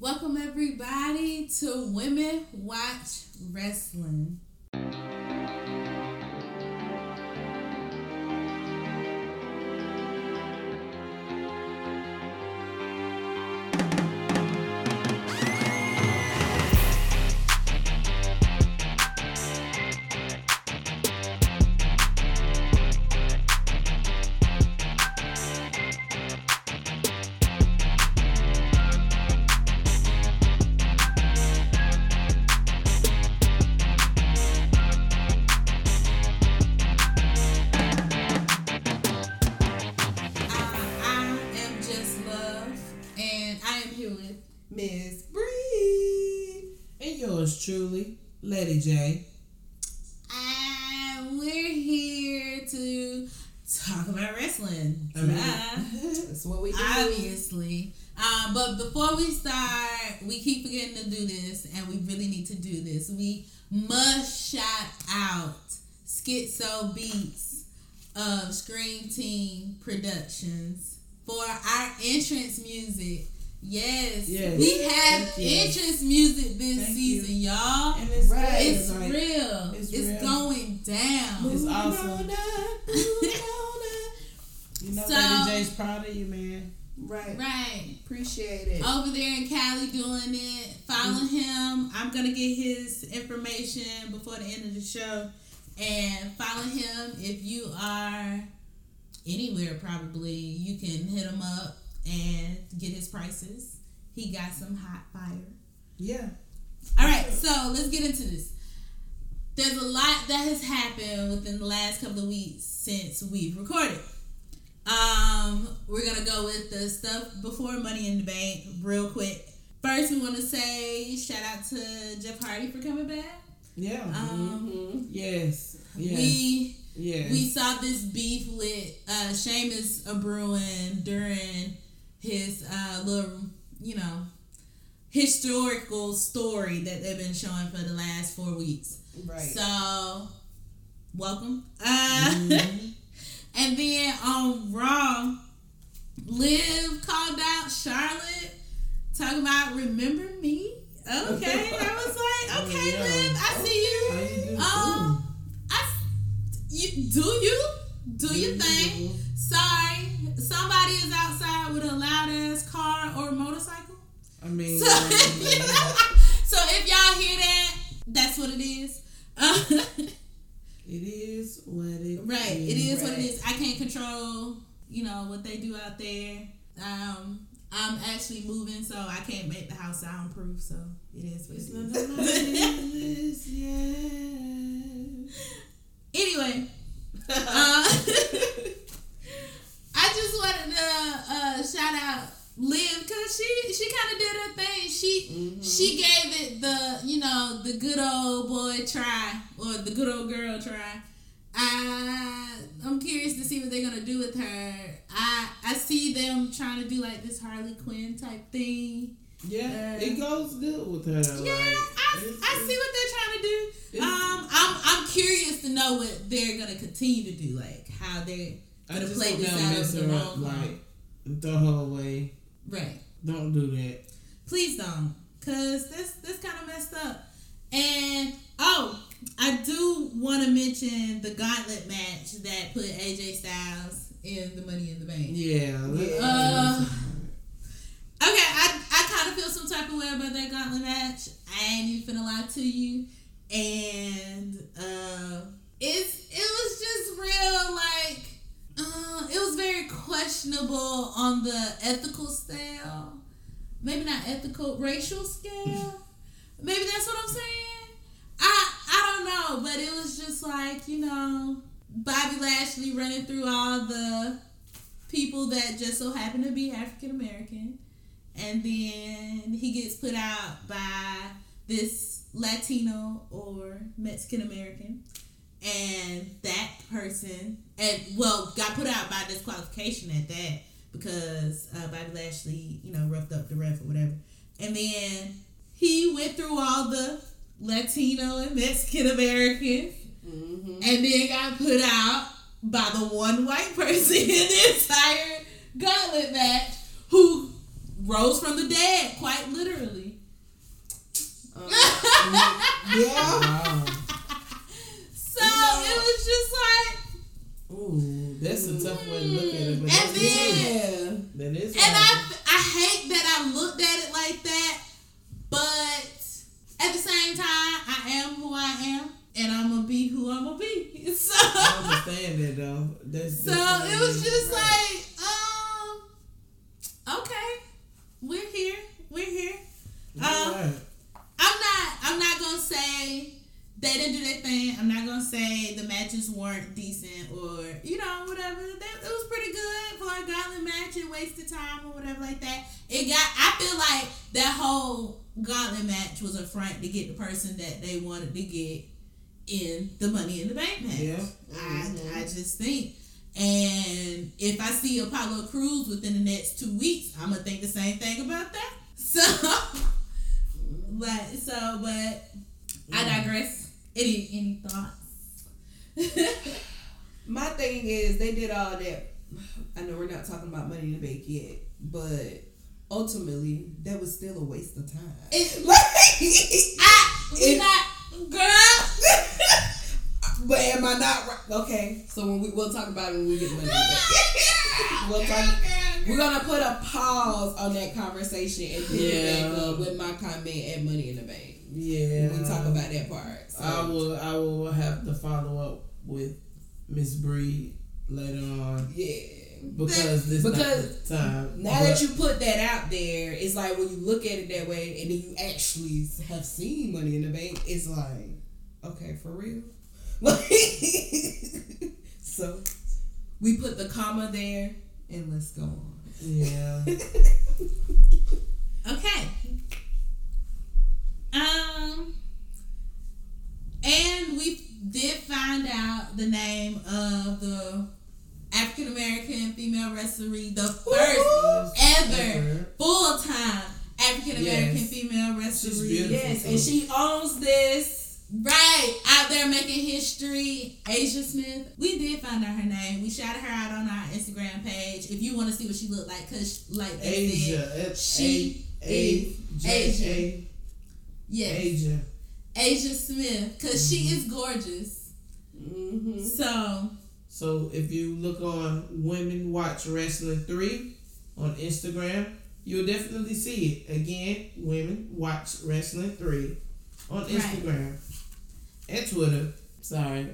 Welcome everybody to Women Watch Wrestling. Beats of Scream Team Productions for our entrance music. Yes, Yes. we have Thank you. entrance music this Thank season, y'all. And it's Right. It's like, real. it's It's, real. going down. It's Moving awesome. on up, moving on up. You know, So- Lady J's proud of you, man. Right. Right. Appreciate it. over there in Cali doing it. Follow mm. him. I'm gonna get his information before the end of the show. And follow him if you are anywhere probably. You can hit him up and get his prices. He got some hot fire. Yeah. All right, so let's get into this. There's a lot that has happened within the last couple of weeks since we've recorded. Um, we're gonna go with the stuff before Money in the Bank real quick. First, we want to say shout out to Jeff Hardy for coming back. Yeah. Um, Mhm. yes. Yes. We yes. we saw this beef with uh, Sheamus uh, brewing during his uh, little, you know, historical story that they've been showing for the last four weeks. Right. So, welcome. Uh, Mhm. and then on Raw, Liv called out Charlotte, talking about remember me. Okay, I was like, okay, Yeah. Liv, I see you. How you do? Um, I, you do you do your thing. Sorry, somebody is outside with a loud ass car or motorcycle. I mean, So, so if y'all hear that, that's what it is. It is what it right, it is what it is. I can't control, you know, what they do out there. Um, I'm actually moving, so I can't make the house soundproof. So it is what It's it is. of my business, yeah. anyway, uh, I just wanted to uh, shout out Liv because she she kind of did her thing. She Mhm. she gave it the you know the good old boy try or the good old girl try. I I'm curious to see what they're gonna do with her. I I see them trying to do like this Harley Quinn type thing. Yeah, Uh, it goes good with her. Yeah, like, I, it's- I see what they're trying to do. Um, I'm I'm curious to know what they're gonna continue to do, like how they're I gonna just play this out mess over the up, like the whole way. Right. Don't do that. Please don't, cause this this kind of messed up. And oh, I do want to mention the gauntlet match that put AJ Styles in the Money in the Bank. Yeah. Uh, Okay, I, I kind of feel some type of way about that gauntlet match. I ain't even finna lie to you. And uh, it's it was just real like uh, it was very questionable on the ethical scale. Maybe not ethical, racial scale. Maybe that's what I'm saying. I I don't know, but it was just like you know Bobby Lashley running through all the people that just so happen to be African American, and then he gets put out by this Latino or Mexican American, and that person, and well, got put out by disqualification at that because uh, Bobby Lashley, you know, roughed up the ref or whatever, and then he went through all the Latino and Mexican Americans, mm-hmm. and then got put out by the one white person in the entire gauntlet match who rose from the dead, quite literally. Um, yeah. Wow. So no. it was just like. Ooh, that's a tough mm, way to look at it. But and then, yeah, that is. And. I, I hate that I looked at it like that, but am, and I'm gonna be who I'm gonna be. So, I understand that though. That's so it was just right. like, um, okay, we're here, we're here. Um, right. I'm not, I'm not gonna say they didn't do their thing. I'm not gonna say the matches weren't decent or you know whatever. That it was pretty good for a gauntlet match. It wasted time or whatever like that. It got. I feel like that whole gauntlet match was a front to get the person that they wanted to get in the Money in the Bank match. Yeah. I, mm-hmm. I just think. And if I see Apollo Crews within the next two weeks, I'm gonna think the same thing about that. So, but so, but I mm. digress. Any any thoughts? My thing is, they did all that. I know we're not talking about money in the bank yet, but ultimately, that was still a waste of time. It- Like, I not girl. but am I not right? Okay, so when we we'll talk about it when we get money in the bank. We'll talk, we're gonna put a pause on that conversation and pick it back Yeah. up with my comment at money in the bank. Yeah. When we talk about that part. So. I will. I will have to follow up with Miss Breed later on yeah. Because this Because time. Now that you put that out there, it's like when you look at it that way, and then you actually have seen money in the bank. It's like, okay, for real. Like, so we put the comma there, and let's go on. yeah. Okay. Um, and we did find out the name of the African American female referee, the first ever full time African American Yes. female beautiful. Yes, and she owns this. Right out there making history, Aja Smith. We did find out her name. We shouted her out on our Instagram page. If you want to see what she looked like, cause like said, Aja. It's she A A J A yes, Aja. Aja Smith, cause she is gorgeous. Mm-hmm. So So if you look on Women Watch Wrestling 3 on Instagram, you'll definitely see it. Again, Women Watch Wrestling 3 on Right. Instagram and Twitter. Sorry.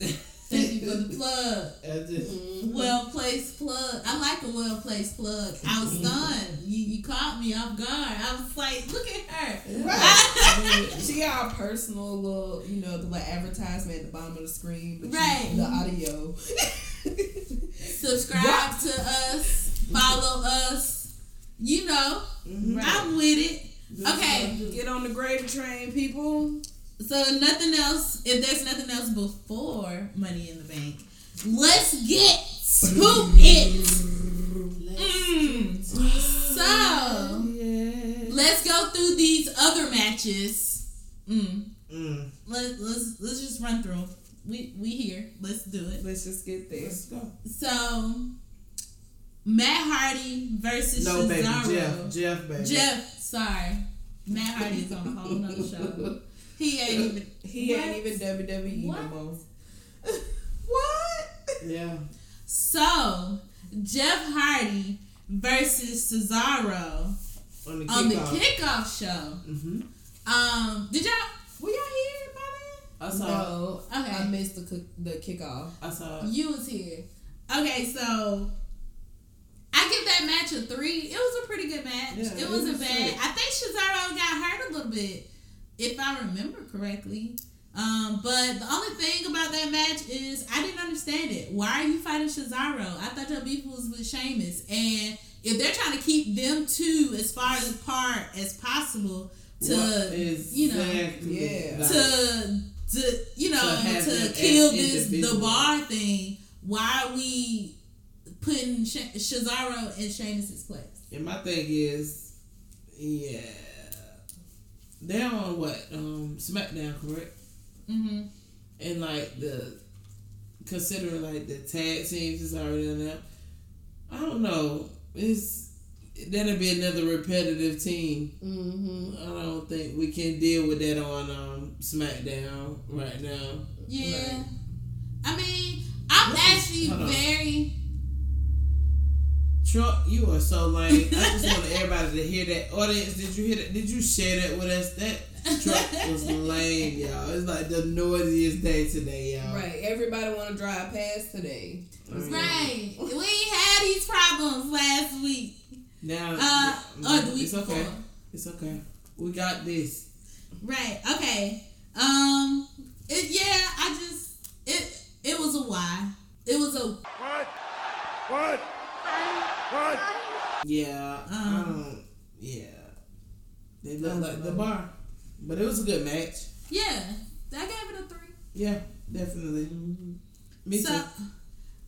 thank you for the plug. I just- Well placed plug. I like a well placed plug. I was stunned. You you caught me off guard. I was like, look at her. Right. she got a personal little, you know, the little advertisement at the bottom of the screen, but you- Right. the audio. Subscribe to us. Follow us. You know, Mhm. I'm with it. Okay. Get on the gravy train, people. So nothing else. If there's nothing else before Money in the Bank, let's get to it. Mm. So Yeah. let's go through these other matches. Mm. Mm. Let, let's let's just run through. 'em. We we here. Let's do it. Let's just get there. Let's go. So Matt Hardy versus No, baby. Jeff. Jeff, baby. Jeff, sorry. Matt Hardy is on a whole nother show. He ain't even. He What? ain't even WWE What? no more. what? Yeah. So Jeff Hardy versus Cesaro On the on the kickoff. kickoff show. Mm-hmm. Um, did y'all were y'all here by I saw. No, Okay. I missed the the kickoff. I saw. You was here. Okay, so I give that match a three. It was a pretty good match. Yeah, it it wasn't was bad. good. I think Cesaro got hurt a little bit, if I remember correctly. Um, but the only thing about that match is I didn't understand it. Why are you fighting Cesaro? I thought your beef was with Sheamus, and if they're trying to keep them two as far apart as possible to What you know yeah. to to you know To to, kill as this the bar thing. Why are we putting Sh- Cesaro in Sheamus's place? And my thing is, yeah, they're on what um SmackDown, correct? Mm-hmm. And like the considering like the tag teams is already in there. I don't know. It's that'll be another repetitive team. Mm-hmm. I don't think we can deal with that on um SmackDown right now. Yeah. I mean, I'm actually on. very. Trump, you are so lame. I just want everybody to hear that. Audience, did you hear that? Did you share that with us? That truck was lame, y'all. It's like the noisiest day today, y'all. Right. Everybody want to drive past today. Mm. Right. We ain't had these problems last week. Now, Uh, or the week it's okay. before. It's okay. We got this. Right. Okay. Um. It, yeah. I just it. It was a why. It was a. What? What? What? Yeah. I Um. Yeah. They look like the bar, but it was a good match. Yeah. I gave it a three. Yeah, definitely. Me so too.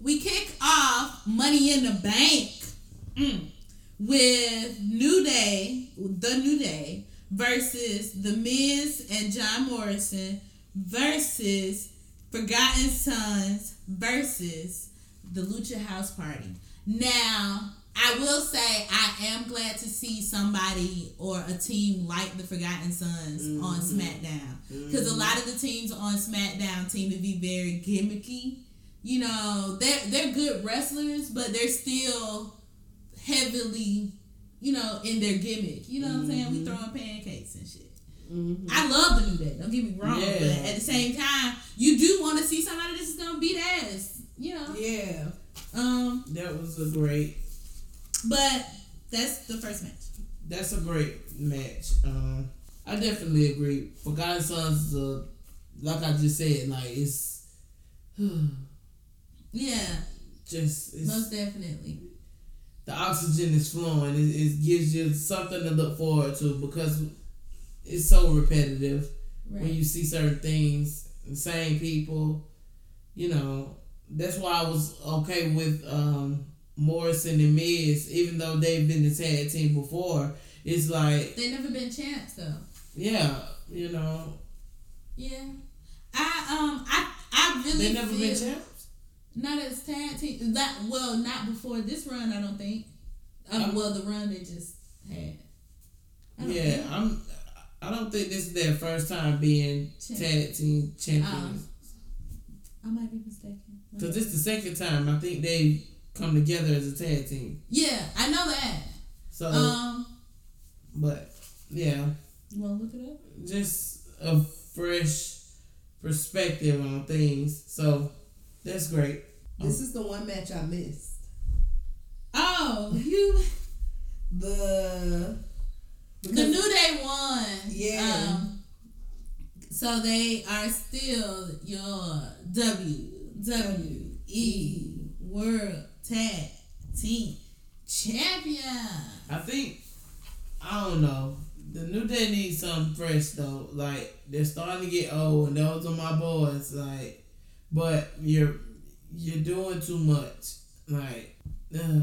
we kick off Money in the Bank mm, with New Day, the New Day versus The Miz and John Morrison versus Forgotten Sons versus the Lucha House Party. Now, I will say I am glad to see somebody or a team like the Forgotten Sons on mm-hmm. SmackDown because a mm-hmm. lot of the teams on SmackDown seem to be very gimmicky. You know, they're they're good wrestlers, but they're still heavily, you know, in their gimmick. You know what I'm saying? We mm-hmm. throwing pancakes and shit. I love the new day. Don't get me wrong, Yeah. but at the same time, you do want to see somebody that's gonna beat ass. You know, Yeah. um, That was a great. But that's the first match. That's a great match. Um, I definitely agree. Forgotten Sons is a, like I just said, like it's Yeah, just it's, most definitely. the oxygen is flowing. It, it gives you something to look forward to because it's so repetitive when you see certain things, the same people. You know, that's why I was okay with um, Morrison and Miz, even though they've been the tag team before. It's like, They never been champs though. yeah, you know, Yeah, I um I I really they never feel, been champs. Not as tag team. That well, not before this run. I don't think. Um, Um, well, the run they just had. Yeah, think. I'm. I don't think this is their first time being Champ. tag team champions. I might be mistaken. Because this is the second time I think they come together as a tag team. Yeah, I know that. So, Um, but yeah, you want to look it up? just a fresh perspective on things. So that's great. This is the one match I missed. Oh, you. The The New Day won. Yeah. Um, so they are still your WWE World Tag Team Champion. I think I don't know. The New Day needs something fresh though. Like they're starting to get old, and those are my boys. Like, but you're you're doing too much. Like, ugh.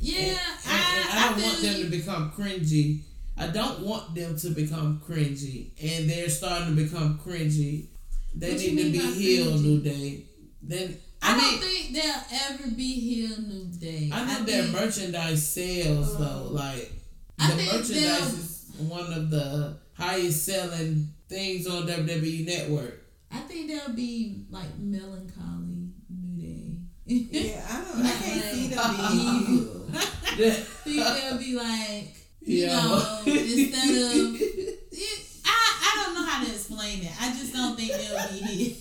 Yeah, And- I, and I don't feel want them to become cringy. I don't want them to become cringy, and they're starting to become cringy. They What need to be healed, cringy? New Day. Then I, I, don't think they'll ever be heel New Day. I know their think- merchandise sales though. Uh, like I the think merchandise is one of the highest selling things on WWE Network. I think they'll be like melancholy New Day. yeah, I don't. I can't see them being evil. I think they'll be like, you Yeah. know, instead of. It, I, I don't know how to explain it. I just don't think they'll be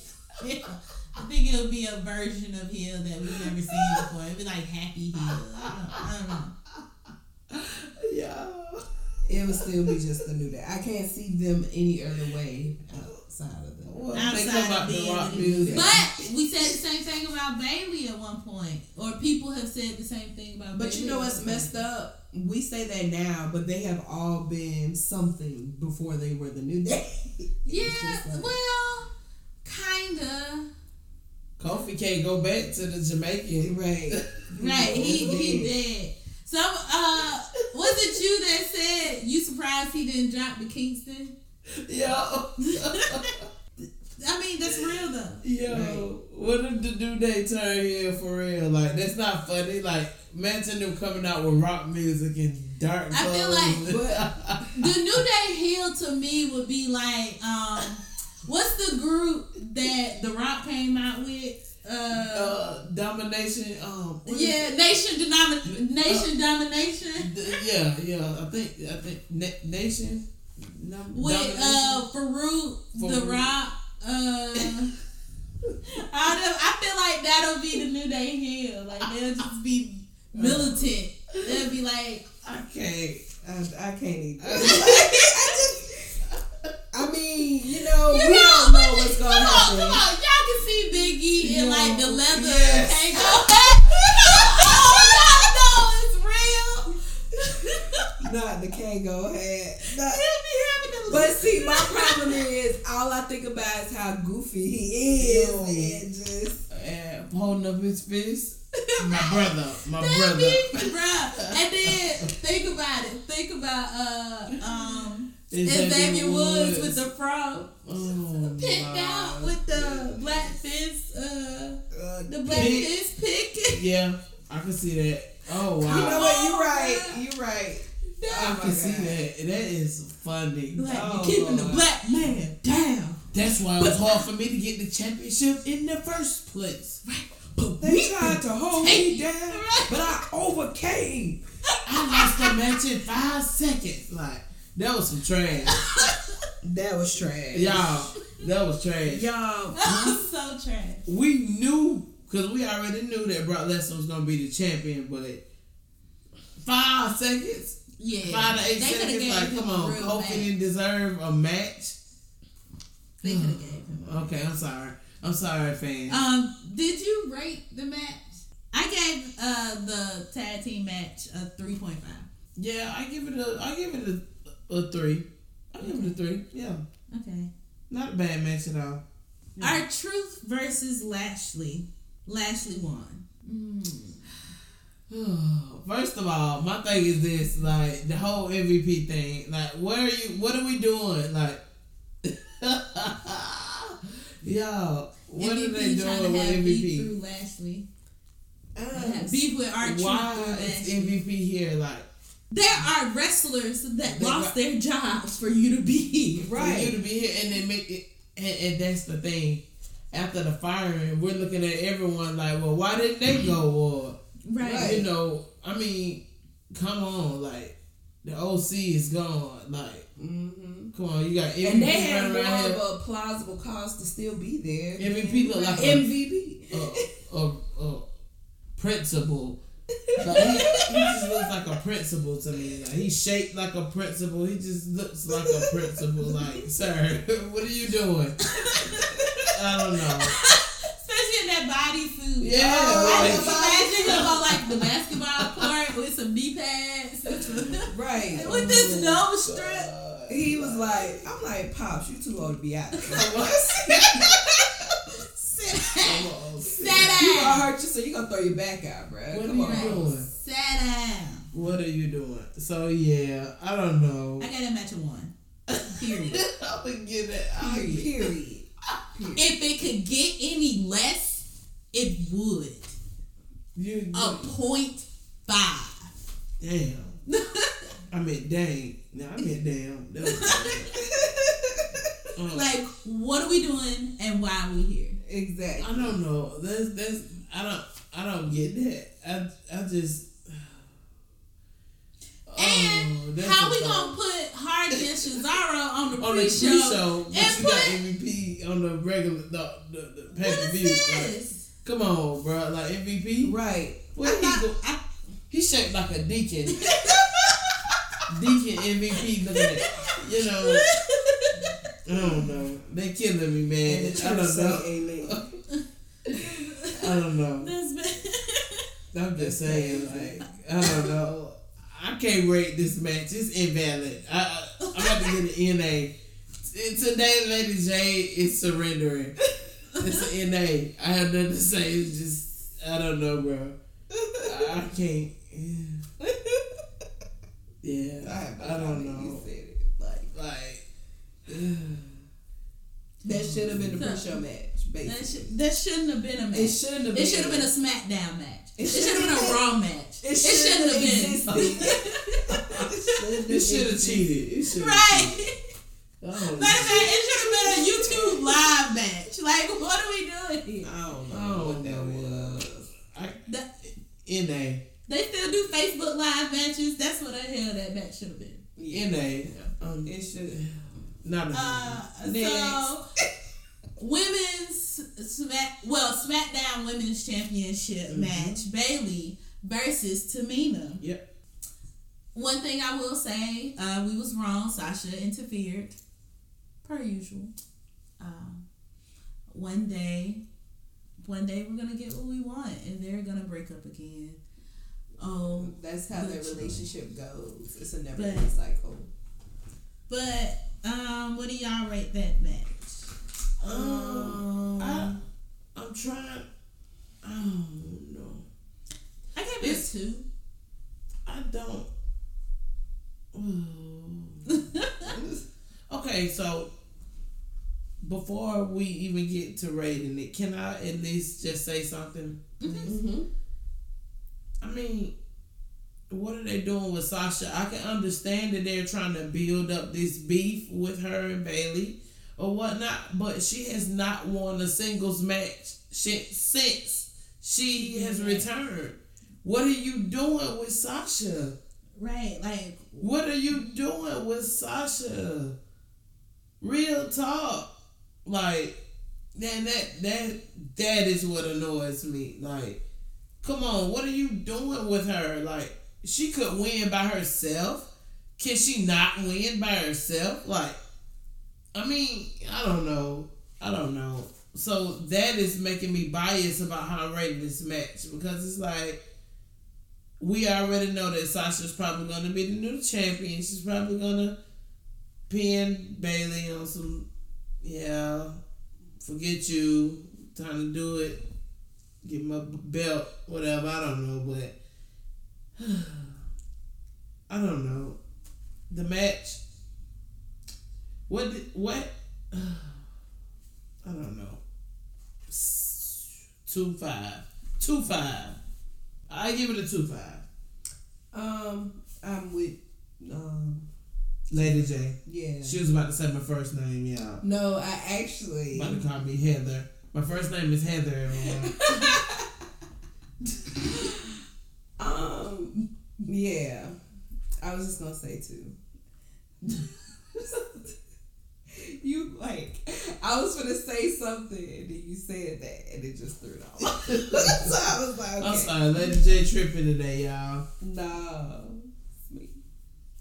heel. I think it'll be a version of heel that we've never seen before. It'll be like happy heel. I don't, I don't know. yeah. It would still be just the new day. I can't see them any other way outside of them. Well, Outside they of the rock music. But we said the same thing about Bayley at one point, or people have said the same thing about. But Bayley you know what's messed up? We say that now, but they have all been something before they were the new day. Yeah, like- well, kinda. Kofi can't go back to the Jamaican. right. Right, he he did. did. So, uh, was it you that said you surprised he didn't drop the Kingston? Yo. I mean, that's real though. Yo, Right. what if the new day turn here for real? Like that's not funny. Like imagine them coming out with rock music and dark I feel clothes. like- The New Day heel to me would be like, um, what's the group that The Rock came out with? Uh, uh, domination. Um, yeah, nation denomin- nation domination D- Yeah, yeah. I think I think na- nation. Num- with domination? uh Faarooq, The Rock. Uh, I don't, I feel like that'll be the new day here. Like they'll just be militant. They'll be like, I can't. I, I can't even. I just. I mean, you know, you we know, don't know what's come gonna on, happen. Come on, y'all can see Biggie in Yo, like the leather yes. tango. oh, y'all know it's real. Not the Kangol hat. Not, He'll be having them. but see, my problem is all I think about is how goofy he is, Yo. and just and holding up his fist. My brother, my brother. be, bruh. And then think about it. Think about uh um Xavier Woods with the fro. oh, Picked my. out with the black fist, uh uh, the black Pick. fist pick. Yeah, I can see that. Oh wow, you know what? You're right. You're right. I Oh, can see God. that. That is funny. Like Oh, you're keeping the black man down. That's why it was hard for me to get the championship in the first place. But They we tried to hold me down, but I overcame. I lost the match in five seconds. Like that was some trash, That was trash. y'all. That was trash. Y'all. so trash. We knew because we already knew that Brock Lesnar was gonna be the champion, but five seconds, Yeah. five to eight They seconds. Like, come on, real Kofi match. didn't deserve a match. They could have gave him. Okay, I'm sorry. I'm sorry, fans. Um, did you rate the match? I gave uh the tag team match a three point five. yeah, I give it a. I give it a, a three. I give it a three. Yeah, Okay. not a bad match at all. R-Truth versus Lashley. Lashley won. First of all, my thing is this: like the whole MVP thing. Like, where are you? What are we doing? Like, yo, what are they doing to with have beef MVP? through Lashley. Uh, beef with R-Truth Why is MVP here? Like, There are wrestlers that They lost got- their jobs for you to be here. for you to be here, and they make it, and, and that's the thing. After the firing, we're looking at everyone like, well, why didn't they go? Or Right. you know, I mean, come on, like the OC is gone. Like, hmm come on, you got MVP And they have more of a plausible cause to still be there. MVP look like a, MVP. a, a, a principal. Like he, he just looks like a principal to me. Like he's shaped like a principal. He just looks like a principal. Like, sir, what are you doing? I don't know. Especially in that bodysuit. Yeah, oh, I like- just imagine him on like the basketball court with some knee pads. right. with this oh, nose strip. He was like, I'm like, Pops, you too old to be out there. Sit Come down. on. Sit You gonna down. hurt you, so you gonna throw your back out, bro. What Come are you on. doing? Sit down. What are you doing? So yeah, I don't know. I got that match at one. Period. I'm gonna get it. I'll Period. Period. if it could get any less, it would. You, A point five. damn. I meant dang. No, I meant damn. That was, uh, like, what are we doing and why are we here? Exactly. I don't know. That's that's I don't I don't get that. I I just. Oh, and Oh, how we gonna put Hardy and Cesaro on the on the pre-show? pre-show, but and you got put- MVP on the regular the the, the pay What per is view. this? come on, bro. Like MVP. Right. What he go? I- He shaped like a deacon. deacon MVP looking at you know. I don't know. They killing me, man. And the I church don't say know. amen. I don't know. That's been- I'm just saying, like, I don't know. I can't rate this match. It's invalid. I, I I'm about to get an NA. Today, Lady J is surrendering. It's an NA. I have nothing to say. It's just I don't know, bro. I, I can't. Yeah, I, I don't idea You know. Said it. Like Like, that should have been the So- pre-show match. that, Basically, should, that shouldn't have been a match. it shouldn't have been. It should have been a SmackDown match. It, It should have been a Raw match. It It shouldn't shouldn't have have been. existed. it should have cheated. It should have right. cheated. I don't Matter of fact, it should have been a YouTube live match. Like, what are we doing here? I don't know Oh, what that no. was. I, That- NA. They still do Facebook live matches. That's what the hell that match should have been. NA. Um, It should. Not a Uh, Next. so women's smack well SmackDown Women's Championship Mhm. match Bayley versus Tamina. Yep. One thing I will say, uh, we was wrong. Sasha interfered, per usual. Um, one day, one day we're gonna get what we want, and they're gonna break up again. Oh, That's how their relationship goes. It's a never-ending cycle. but um, what do y'all rate that match? Um, I, I'm trying. I don't know. I gave it a two. I don't. okay, so before we even get to rating it, can I at least just say something? Mm-hmm. I mean, what are they doing with Sasha? I can understand that they're trying to build up this beef with her and Bayley or whatnot, but she has not won a singles match since she has returned. What are you doing with Sasha? Right, like What are you doing with Sasha? Real talk. Like then that that that is what annoys me. Like, come on, what are you doing with her? Like, she could win by herself. Can she not win by herself? Like, I mean, I don't know. I don't know. So that is making me biased about how I'm rating this match because it's like we already know that Sasha's probably gonna be the new champion. She's probably gonna pin Bayley on some yeah, forget you, time to do it, get my belt, whatever, I don't know, but I don't know. The match what did, what I don't know. Two five. Two five. I give it a two five. Um, I'm with. Um, Lady J. yeah. She was about to say my first name, yeah. No, I actually. About to call me Heather. My first name is Heather. everyone. Um, yeah. I was just gonna say too. you like, I was gonna say something and then you said that and it just threw it off. so I was like, okay. I'm sorry, Lady J tripping today, y'all. No, it's me.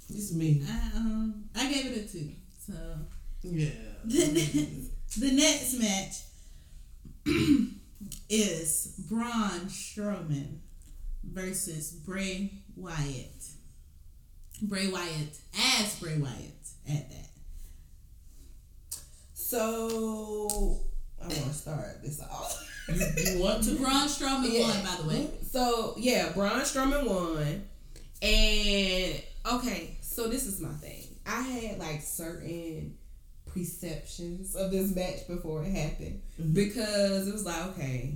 It's me. I um I gave it a two. So Yeah. the, the next match is Braun Strowman versus Bray Wyatt. Bray Wyatt as Bray Wyatt at that. So I want to start this off. You, want to? Braun Strowman Yeah. won, by the way. So yeah, Braun Strowman won, and okay, so this is my thing. I had like certain perceptions of this match before it happened Mhm. because it was like, okay,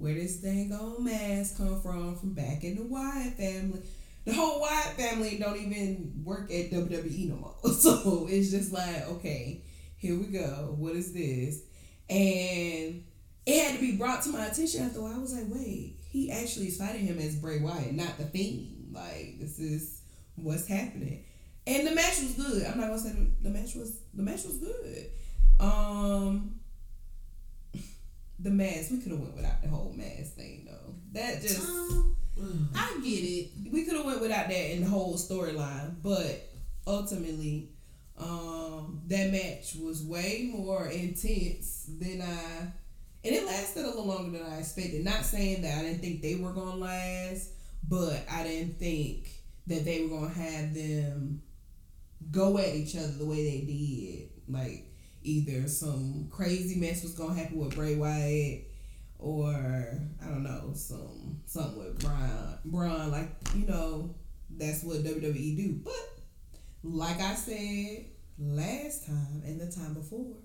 where this dang old mask come from? From back in the Wyatt family. The whole Wyatt family don't even work at WWE no more. So it's just like, okay, here we go. What is this? And it had to be brought to my attention after. I was like, wait, he actually is fighting him as Bray Wyatt, not the Fiend. Like, this is what's happening. And the match was good. I'm not gonna say the, the match was the match was good. Um, the mask we could have went without the whole mask thing though. That just Um, I get it. we could have went without that in the whole storyline, but ultimately, um, that match was way more intense than I, and it lasted a little longer than I expected. Not saying that I didn't think they were gonna last, but I didn't think that they were gonna have them go at each other the way they did. Like either some crazy mess was gonna happen with Bray Wyatt or I don't know, some something with Braun. Braun, like you know, that's what WWE do. But like I said last time and the time before,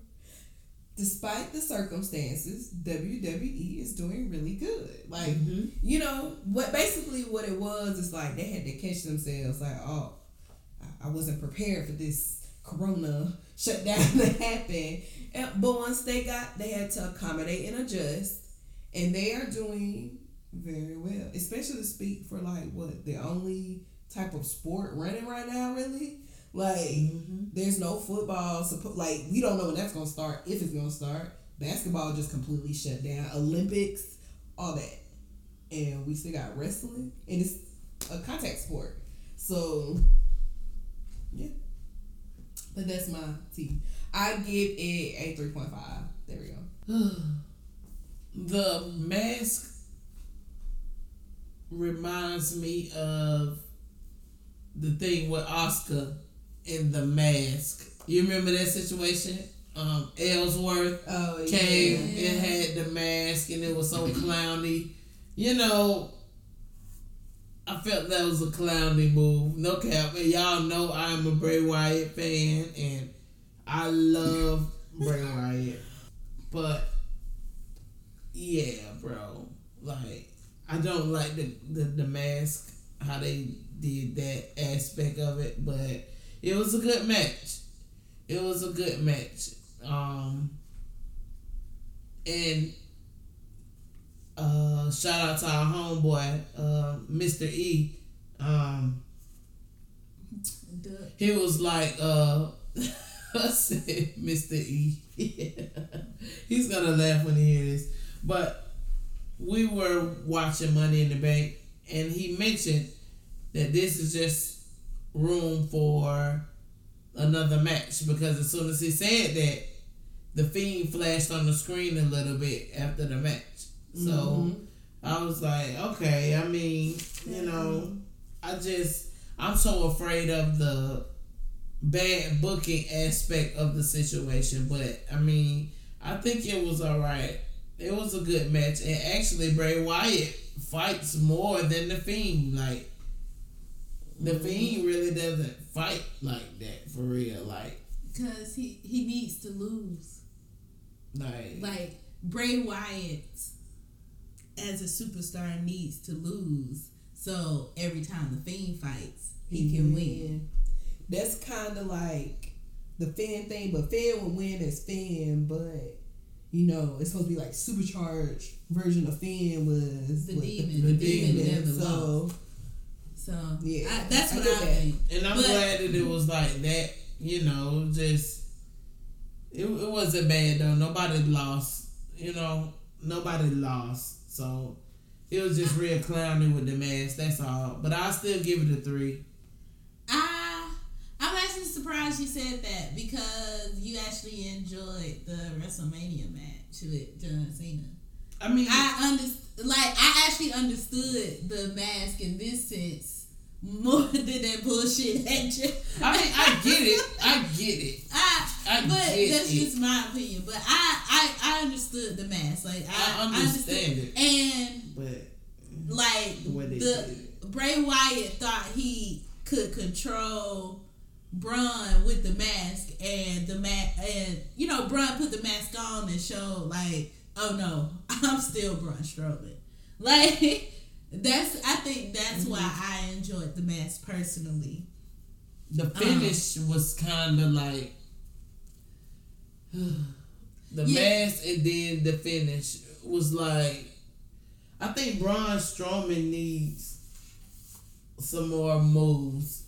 despite the circumstances, WWE is doing really good. Like Mhm. you know what? Basically, what it was is like they had to catch themselves. Like, oh, I wasn't prepared for this Corona shutdown to happen. And, but once they got, they had to accommodate and adjust, and they are doing very well. Especially to speak for like what the only type of sport running right now, really. Like Mm-hmm. there's no football. Suppo- like we don't know when that's gonna start. If it's gonna start, basketball just completely shut down. Olympics, all that, and we still got wrestling, and it's a contact sport. So yeah, but that's my team. I give it a three point five. There we go. the mask reminds me of the thing with Oscar in the mask. You remember that situation? Um, Ellsworth Oh came yeah. and had the mask, and it was so clowny. You know, I felt that was a clowny move. No cap. And y'all know I'm a Bray Wyatt fan, and I love Bray Wyatt. But yeah, bro, like I don't like the, the the mask how they did that aspect of it, but it was a good match. It was a good match. Um, and uh, shout out to our homeboy, uh, Mr. E. Um, he was like, uh, I said, Mr. E. He's gonna laugh when he hears this. But we were watching Money in the Bank, and he mentioned that this is just room for another match because as soon as he said that, the Fiend flashed on the screen a little bit after the match. So Mhm. I was like, okay, I mean, you know, I just, I'm so afraid of the bad booking aspect of the situation. But I mean, I think it was all right. It was a good match, and actually, Bray Wyatt fights more than the Fiend. Like the Fiend really doesn't fight like that for real. Like, Cause he he needs to lose. like, Like Bray Wyatt, as a superstar, needs to lose. So every time the Fiend fights, he can win. That's kind of like the Finn thing, but Finn would win as Finn, but you know it's supposed to be like supercharged version of Finn was The what demon, the demon demon, never So lost. So Yeah, I, that's I what get I, that. think. And I'm But- glad that it was like that, you know, just it, it wasn't bad though. Nobody lost, you know, nobody lost. So it was just real clowny with the mask, that's all. But I still give it a three. I I'm actually surprised you said that because you actually enjoyed the WrestleMania match with John Cena. I mean I understand, like I actually understood the mask in this sense more than that bullshit at J- I mean I get it. I get it. I, I but get that's it. just my opinion. But I, I, I understood the mask. Like I, I understand it. and But like the the. Bray Wyatt thought he could control Braun with the mask, and the mask, and you know, Braun put the mask on and showed like, oh no, I'm still Braun Strowman. Like that's, I think that's why Mm-hmm. I enjoyed the mask personally. The finish was kinda like the Yeah. mask and then the finish was like I think Braun Strowman needs some more moves.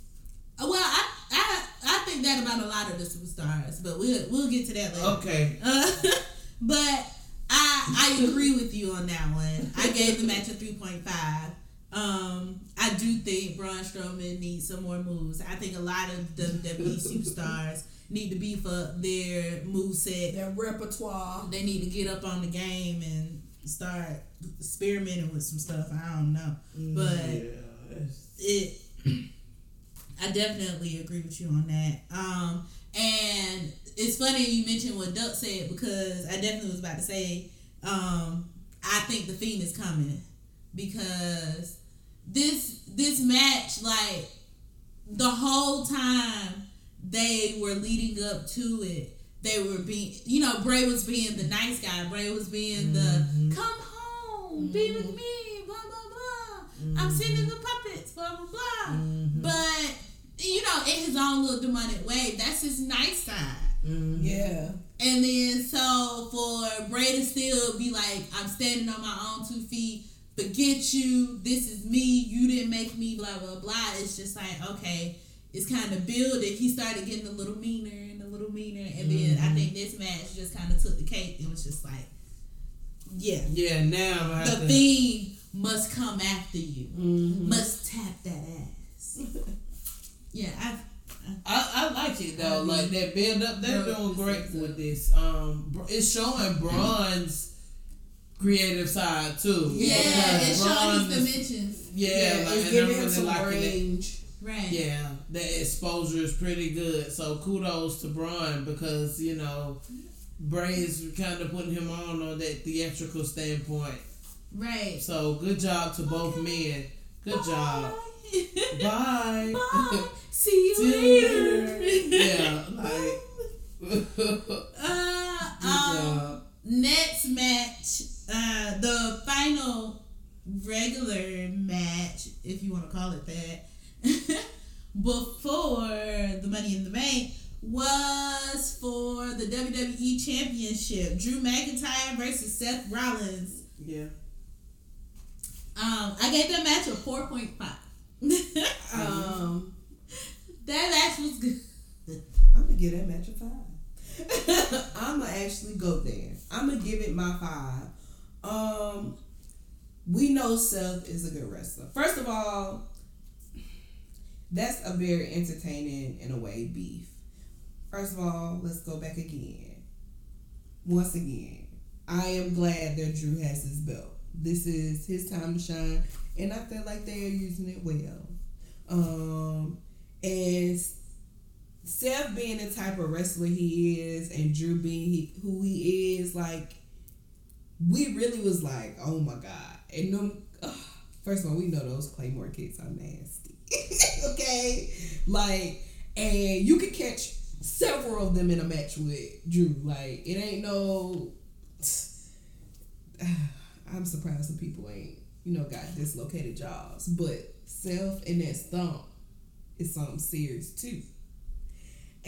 Uh, Well, I, I, I think that about a lot of the superstars, but we'll, we'll get to that later. Okay. Uh, but I agree with you on that one. I gave the match a three point five. Um, I do think Braun Strowman needs some more moves. I think a lot of WWE superstars need to beef up their move set. their repertoire. They need to get up on the game and start experimenting with some stuff. I don't know, but yeah, it I definitely agree with you on that. Um and it's funny you mentioned what Duck said because I definitely was about to say um I think the fiend is coming because this this match like the whole time they were leading up to it they were being you know Bray was being the nice guy Bray was being Mhm. the come home be with me blah blah blah I'm sending the puppets blah blah blah Mhm. but you know, in his own little demonic way. That's his nice side. Mhm. Yeah. And then so for Bray to still be like, I'm standing on my own two feet, forget you, this is me, you didn't make me, blah blah blah. It's just like, okay, it's kind of building. He started getting a little meaner and a little meaner, and then I think this match just kind of took the cake. It was just like, yeah, Yeah, now the to. thing must come after you, Mhm. must tap that ass. yeah, I. I, I like it though. I mean, like that build up, they're bro, doing great is with a- this. Um, it's showing Braun's creative side too. Yeah, Because it's showing Braun his dimensions. Yeah, Yeah, like, it's giving him really some liking it. range. Right. Yeah, the exposure is pretty good. So kudos to Braun because you know Bray is kind of putting him on on that theatrical standpoint. Right. So good job to both men. Good job. Bye. Bye. See you See later. later. yeah, like. Uh, um, next match, uh, the final regular match, if you want to call it that, before the Money in the Bank was for the WWE Championship. Drew McIntyre versus Seth Rollins. Yeah. Um, I gave that match a four point five. Um, that match was good. I'm gonna give that match a five. I'm gonna actually go there. I'm gonna give it my five. Um, we know Seth is a good wrestler. First of all, that's a very entertaining in a way beef. First of all, let's go back again. Once again, I am glad that Drew has his belt. This is his time to shine, and I feel like they are using it well. Um, and Seth being the type of wrestler he is, and Drew being he, who he is, like we really was like, oh my god. And them, first of all, we know those Claymore kicks are nasty. okay, like, and you could catch several of them in a match with Drew. Like, it ain't no. I'm surprised some people ain't, you know, got dislocated jaws, but Seth and that stomp is something serious too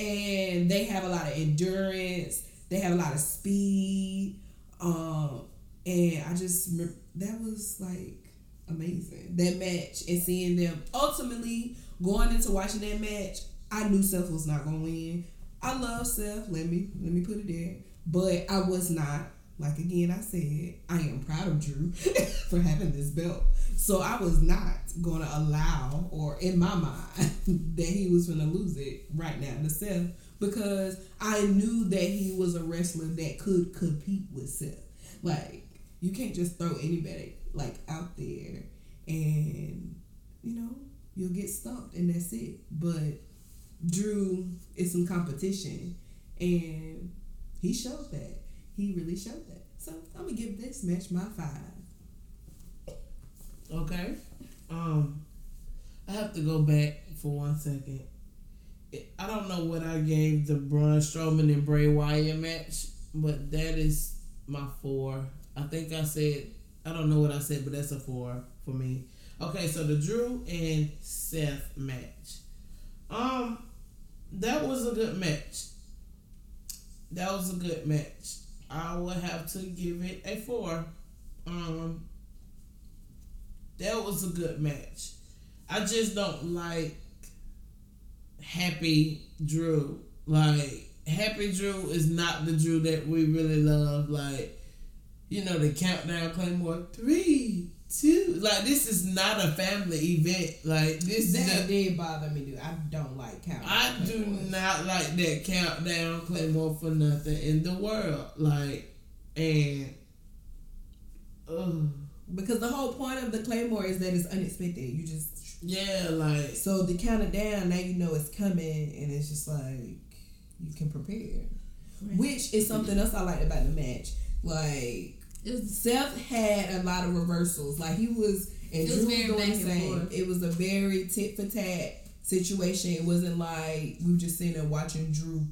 and they have a lot of endurance. They have a lot of speed, um, and I just remem- that was like amazing that match and seeing them ultimately going into watching that match. I knew Seth was not gonna win. I love Seth. Let me let me put it there, but I was not. Like again, I said I am proud of Drew for having this belt. So I was not going to allow, or in my mind, that he was going to lose it right now to Seth because I knew that he was a wrestler that could compete with Seth. Like you can't just throw anybody like out there and you know you'll get stumped and that's it. But Drew is some competition and he showed that. He really showed that. So I'm gonna give this match my five. Okay. Um, I have to go back for one second. I don't know what I gave the Braun Strowman and Bray Wyatt match, but that is my four. I think I said I don't know what I said, but that's a four for me. Okay, so the Drew and Seth match. Um, that was a good match. That was a good match. I would have to give it a four. Um, that was a good match. I just don't like Happy Drew. Like Happy Drew is not the Drew that we really love. Like you know the countdown Claymore three, two. Like this is not a family event. Like this is. That A, did bother me, dude. I don't like count. I do not like that countdown Claymore for nothing in the world. Like and. Ugh. because the whole point of the claymore is that it's unexpected. You just Yeah, like so to count it down. Now you know it's coming, and it's just like you can prepare. Which is something else I liked about the match. Like Seth had a lot of reversals. Like he was, and It was Drew was very doing the same. It was a very tit for tat situation. It wasn't like we were just sitting there watching Drew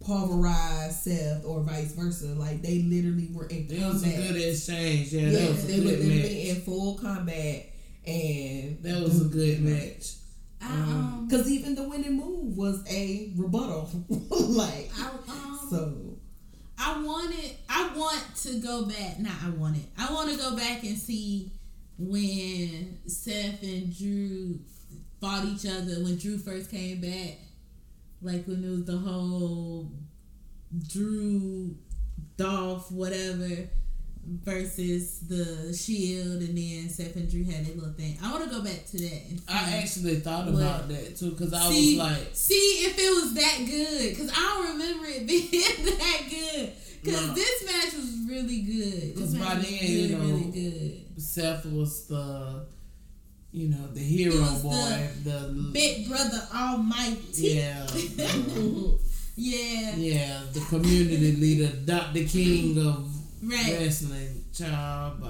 pulverize Seth or vice versa. Like they literally were in combat. It was a good exchange. Yeah, yeah, that was a they were good literally match. in full combat, and That was a good match. I, um, Because even the winning move was a rebuttal. like, I, um, so. I wanted I want to go back not I want it. I want to go back and see when Seth and Drew fought each other when Drew first came back. Like when it was the whole Drew Dolph whatever versus the Shield and then Seth and Drew had their little thing. I want to go back to that. I actually thought about that too because I see, was like, see if it was that good because I don't remember it being that good. Because No. this match was really good. This 'Cause match by was then, really, you know, really good. Seth was the, you know, the hero boy. The, Big Brother Almighty. yeah, yeah. yeah, the community leader, Dr. King of Right. wrestling, child.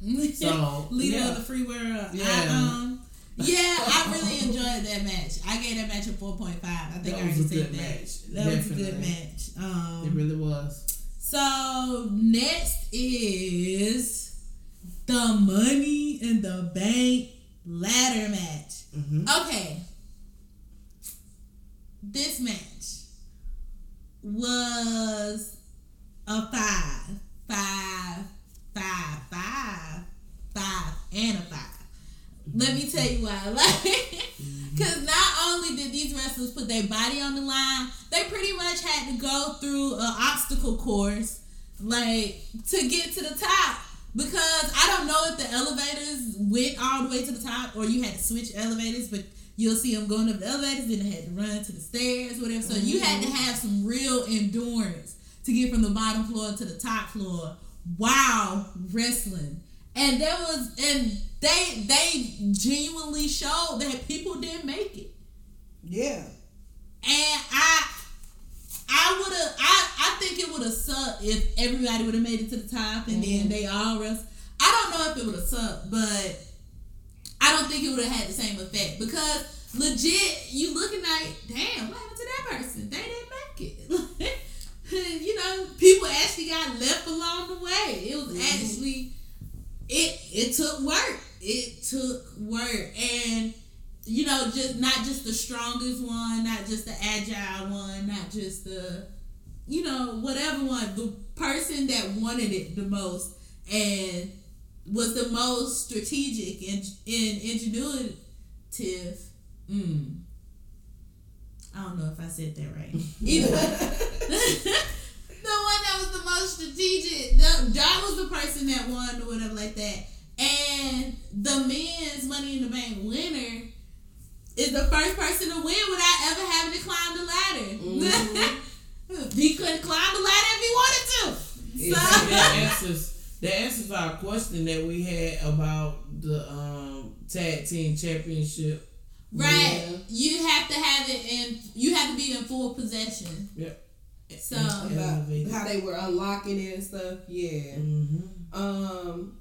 So, leader yeah. of the free world. Yeah. I, um, yeah, I really enjoyed that match. I gave that match a four point five. I think That I was already a said good that. match. That was a good match. Um, it really was. So next is the Money in the Bank ladder match. hmm Okay, this match was a five, five, five, five, five, and a five. Let me tell you why. Mm-hmm. Like, because not only did these wrestlers put their body on the line, they pretty much had to go through an obstacle course, like to get to the top. Because I don't know if the elevators went all the way to the top, or you had to switch elevators, but you'll see them going up the elevators, then they had to run to the stairs, whatever. So you had to mm-hmm. have some real endurance to get from the bottom floor to the top floor while wrestling. And there was and they they genuinely showed that people didn't make it. Yeah. And I I would have I, I think it would have sucked if everybody would have made it to the top and then mm-hmm. they all rest. I don't know if it would have sucked, but I don't think it would have had the same effect because legit you looking like, damn, what happened to that person? They didn't make it. you know, people actually got left along the way. It was actually it it took work. It took work and you know, just not just the strongest one, not just the agile one, not just the, you know, whatever one, the person that wanted it the most and was the most strategic and, and ingenuitive. Mm. I don't know if I said that right. Either way. the one that was the most strategic. The, John was the person that won or whatever like that. And the men's Money in the Bank winner is the first person to win without ever having to climb the ladder. he couldn't climb the ladder if he wanted to. So, that answers that answers our question that we had about the um, tag team championship. Right, Yeah. you have to have it in. You have to be in full possession. Yep. So About Elevated. how they were unlocking it and stuff. Yeah. Mm-hmm. Um,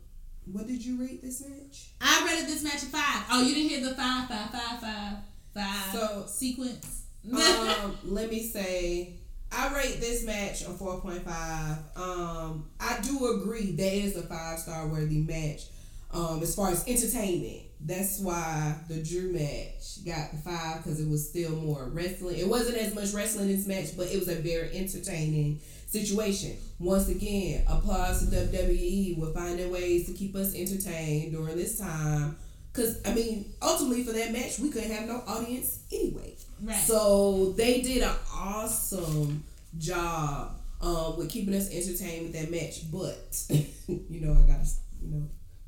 what did you rate this match? I rated this match a five. Oh, you didn't hear the five, five, five, five, five So- sequence. um, let me say, I rate this match a four point five. Um, I do agree that is a five star worthy match. Um, as far as entertainment, that's why the Drew match got the five because it was still more wrestling. It wasn't as much wrestling in this match, but it was a very entertaining situation. Once again, applause to WWE with finding ways to keep us entertained during this time. Cause I mean, ultimately for that match, we couldn't have no audience anyway. right. So they did an awesome job um, with keeping us entertained with that match. But you know, I gotta you know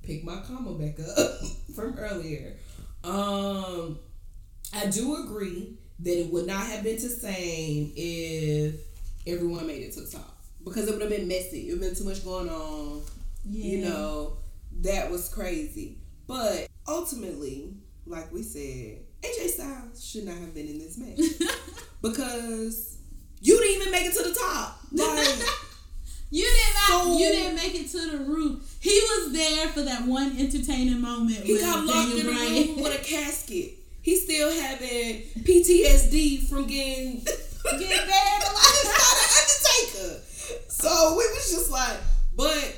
pick my comma back up from earlier. Um, I do agree that it would not have been the same if everyone made it to the top because it would have been messy. It would have been too much going on. Yeah. You know, that was crazy. But ultimately, like we said, AJ Styles should not have been in this match because you didn't even make it to the top. Like, You did not. So- you didn't make it to the roof. He was there for that one entertaining moment. he with got locked Daniel in a room with a casket. He's still having PTSD from getting getting bad a lot of Undertaker. So we was just like, but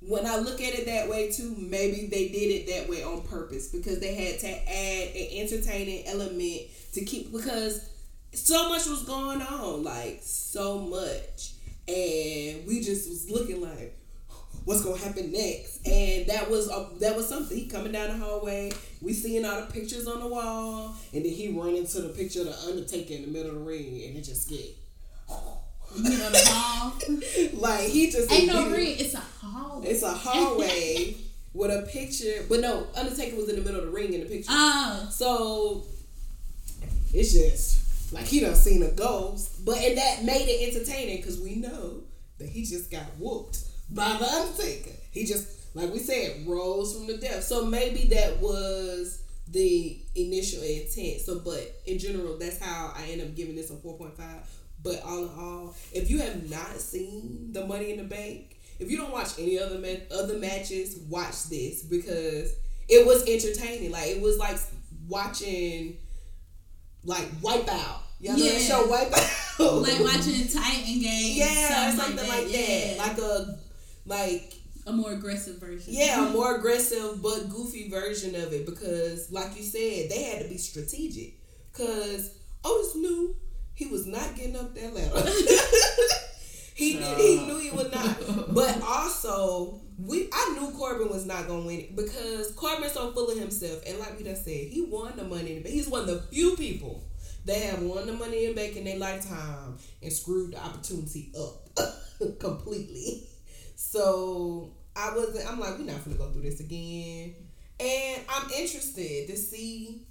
when I look at it that way too, maybe they did it that way on purpose because they had to add an entertaining element to keep because so much was going on, like so much, and we just was looking like, what's gonna happen next? And that was uh, that was something. He coming down the hallway, we seeing all the pictures on the wall, and then he run into the picture of the Undertaker in the middle of the ring, and it just get You know the hall. like he just Ain't no ring. It's a hall. It's a hallway with a picture, but no, Undertaker was in the middle of the ring in the picture. Oh, So it's just like he done seen a ghost, but and that made it entertaining because we know that he just got whooped by the Undertaker. He just, like we said, rose from the death. So maybe that was the initial intent. So, but in general, that's how I end up giving this a four point five. But all in all, if you have not seen the Money in the Bank, if you don't watch any other ma- other matches, watch this because it was entertaining. Like it was like watching like Wipeout. Y'all know that Yeah. show Wipeout. like watching a Titan Game. yeah, something, something like that. Yeah. Like a like a more aggressive version. yeah, a more aggressive but goofy version of it because, like you said, they had to be strategic. Cause Otis oh, knew he was not getting up that ladder. he did. He knew he would not. But also, we I knew Corbin was not gonna win it because Corbin's so full of himself, and like we just said, he won the money. but. He's one of the few people that have won the money in the bank in their lifetime and screwed the opportunity up completely. So I wasn't. I'm like, we're not gonna go through this again. And I'm interested to see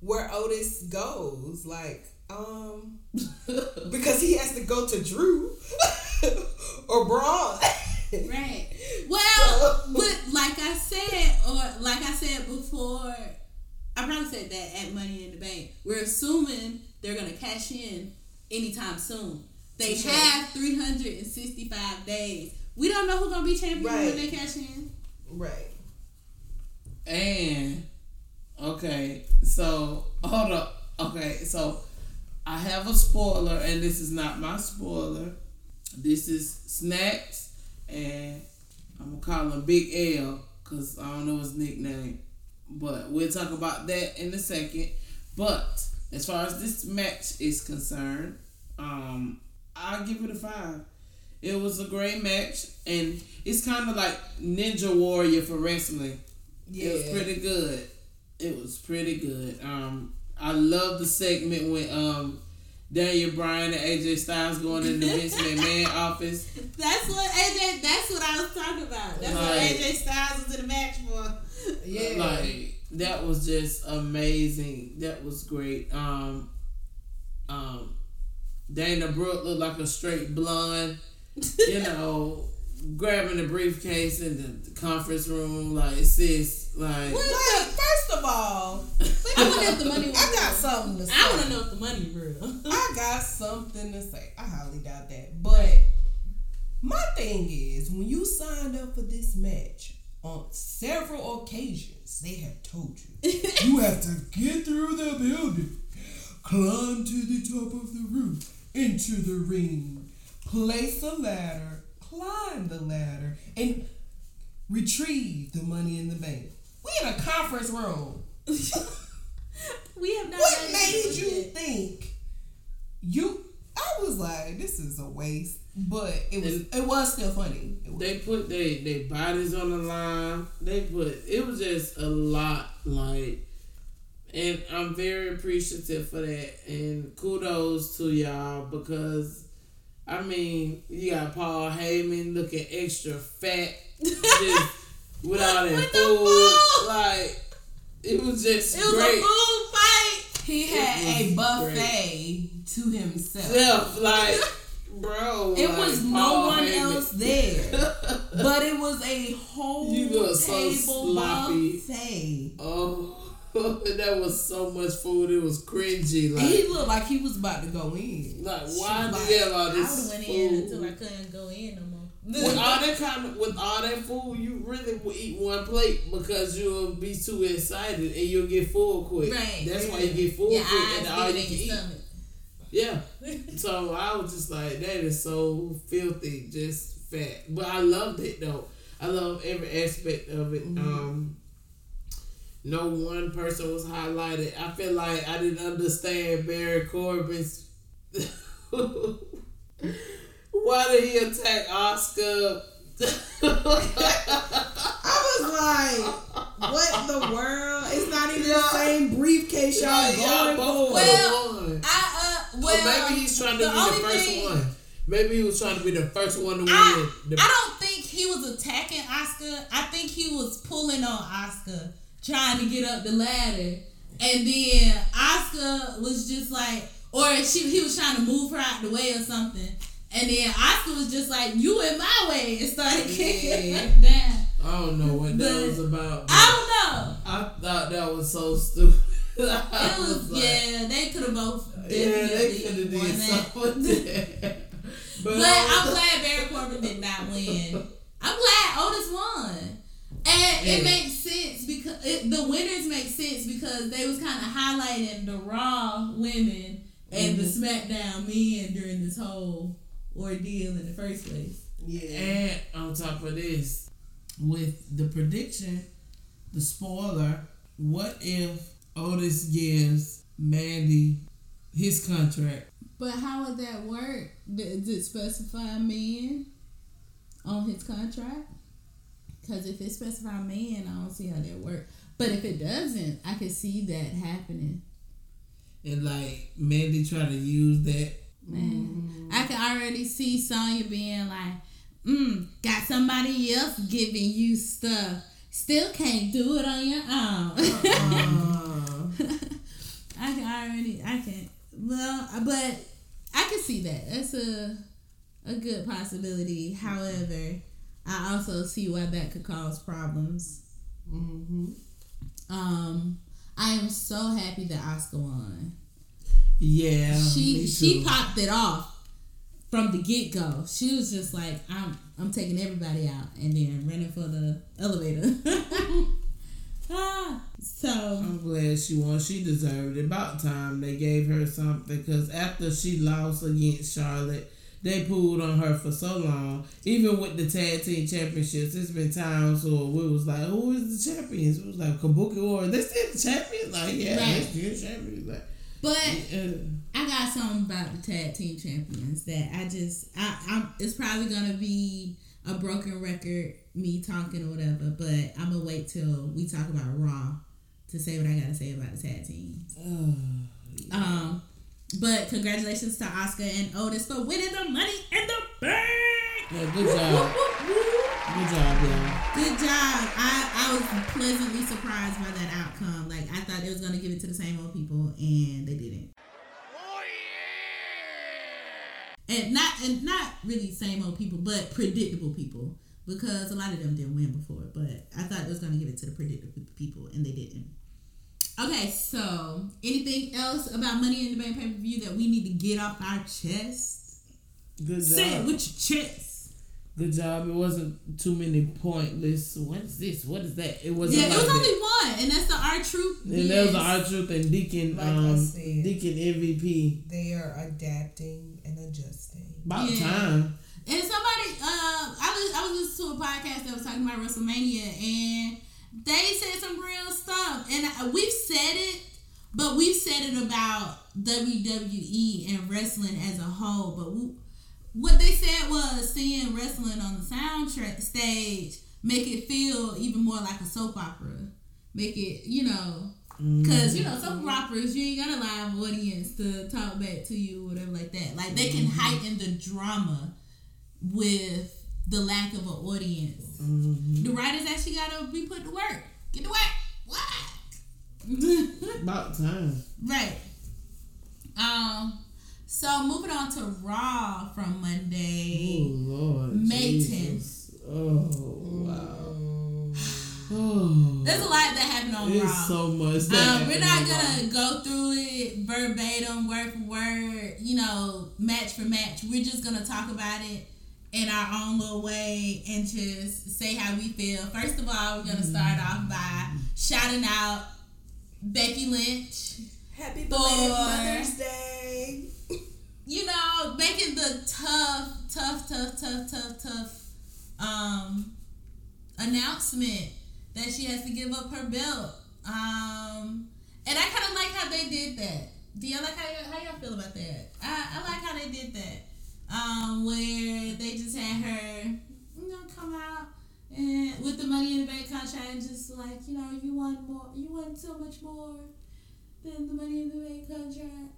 where Otis goes. Like, um, because he has to go to Drew or Braun. Right. Well, So- but like I said, or like I said before, I probably said that at Money in the Bank, we're assuming they're gonna cash in anytime soon. They Touche. have 365 days. We don't know who's gonna be champion Right. when they cash in. right. And okay, so hold up. Okay, so I have a spoiler, and this is not my spoiler. This is Snacks, and I'm gonna call him Big L because I don't know his nickname. But we'll talk about that in a second. But as far as this match is concerned, um, I'll give it a five. It was a great match, and it's kind of like Ninja Warrior for wrestling. Yeah. It was pretty good. It was pretty good. Um, I love the segment when um Daniel Bryan and AJ Styles going in the Vince McMahon office. That's what AJ. That's what I was talking about. That's what AJ Styles was in the match for. Yeah. Like that was just amazing. That was great. Um, um, Dana Brooke looked like a straight blonde. You know, grabbing the briefcase in the, the conference room, like sis, like Like, first of all, I wonder if the money was I got real. something to say. I want to know if the money real. I got something to say. I highly doubt that. But my thing is, when you signed up for this match, on several occasions, they have told you you have to get through the building, climb to the top of the roof, into the ring, place a ladder, climb the ladder, and retrieve the money in the bank. We in a conference room. we have not. What made you yet. think you? I was like, this is a waste, but it was. It was still funny. It was, they put they they bodies on the line. They put it was just a lot like, and I'm very appreciative for that. And kudos to y'all because, I mean, you got Paul Heyman looking extra fat, just with all that With food. food. Like it was just It was great. a food fight. he had a buffet to himself. Self, like, bro. It like, was no Paul one Heyman- else there, but it was a whole You look so table sloppy. buffet. Oh, that was so much food. It was cringy. And he looked like he was about to go in. like why do like, you have all this I would this have went in until I couldn't go in no more. With all that kind of, with all that food, you really will eat one plate because you'll be too excited and you'll get full quick. Right. That's why you get full Your quick and all you can eat. stomach. Yeah. So I was just like, that is so filthy, just fat. But I loved it though. I love every aspect of it. Mm-hmm. Um, no one person was highlighted. I feel like I didn't understand Baron Corbin's. Why did he attack Asuka? I was like, what in the world? It's not even the same briefcase y'all Yeah, y'all going both for. Well, won. I uh Or well maybe he's trying to the be the first thing- one. Maybe he was trying to be the first one to win. I, the, I don't think he was attacking Asuka. I think he was pulling on Asuka, trying to get up the ladder. And then Asuka was just like, or she, he was trying to move her out the way or something. And then Asuka was just like, "You in my way," and started kicking Yeah. her down. I don't know what that But was about. I don't know. I thought that was so stupid. It was like, yeah. They could have both Yeah, they could have did something that. But, I'm glad Baron Corbin did not win. I'm glad Otis won. And it makes sense because it, the winners make sense because they was kind of highlighting the Raw women and the Mm-hmm. SmackDown men during this whole ordeal in the first place. Yeah. And on top of this, with the prediction, the spoiler, what if Otis gives Mandy his contract? But how would that work? Does it specify men on his contract? Because if it specify man, I don't see how that work. But if it doesn't, I can see that happening. And like Mandy trying to use that. Man, I can already see Sonya being like, mm, got somebody else giving you stuff. Still can't do it on your own. Uh, I can already, I can, well, but I can see that. That's a a good possibility. However, I also see why that could cause problems. mhm. Um, I am so happy that Asuka won. Yeah, she she popped it off from the get go. She was just like, I'm I'm taking everybody out and then running for the elevator. ah, so I'm glad she won. She deserved it. About time they gave her something because after she lost against Charlotte, they pulled on her for so long. Even with the tag team championships, it's been times where we was like, "Who is the champions?" It was like Kabuki War. They still the champions. Like, yeah, they Right. still champions. Like, but yeah. I got something about the tag team champions that I just I I'm it's probably gonna be a broken record me talking or whatever, but I'm gonna wait till we talk about Raw to say what I gotta say about the tag team. Um, but congratulations to Asuka and Otis for winning the money in the bank. Yeah, good job. Good job, y'all. Good job. I, I was pleasantly surprised by that outcome. Like I thought it was gonna give it to the same old people, and they didn't. Oh, and not and not really same old people, but predictable people because a lot of them didn't win before. But I thought it was gonna give it to the predictable people, and they didn't. Okay, so anything else about Money in the Bank pay per view that we need to get off our chest? Good job. Say it job. with your chest. Good job. It wasn't too many pointless. What is this? What is that? It wasn't. Yeah, it like was that. only one, and that's the R-Truth. And that was BS. our truth and Deacon, Like I um, said. Deacon MVP. They are adapting and adjusting. About Yeah. time. And somebody, uh, I was I was listening to a podcast that was talking about WrestleMania, and they said some real stuff, and we've said it, but we've said it about WWE and wrestling as a whole. But we, what they said was seeing wrestling on the soundtrack stage make it feel even more like a soap opera, make it you know. Cause you know mm-hmm. soap operas, you ain't got a live audience to talk back to you or whatever like that. Like they can mm-hmm. heighten the drama with the lack of an audience. The writers actually gotta be put to work. Get to work. What? About time. right. Um. So moving on to Raw from Monday. Oh. Lord. May Jesus. Oh wow. Oh. There's a lot that happened on There's Raw. so much. That Um, we're not gonna go through it verbatim, word for word, you know, match for match. We're just gonna talk about it in our own little way and just say how we feel. First of all, we're gonna start off by shouting out Becky Lynch. Happy belated Mother's Mother's Day. You know, making the tough, tough, tough, tough, tough, tough um announcement that she has to give up her belt. Um, and I kind of like how they did that. Do y'all like how, y- how y'all feel about that? I, I like how they did that. Um, where they just had her, you know, come out and with the money in the bank contract and just like, you know, you want more, you want so much more than the money in the bank contract.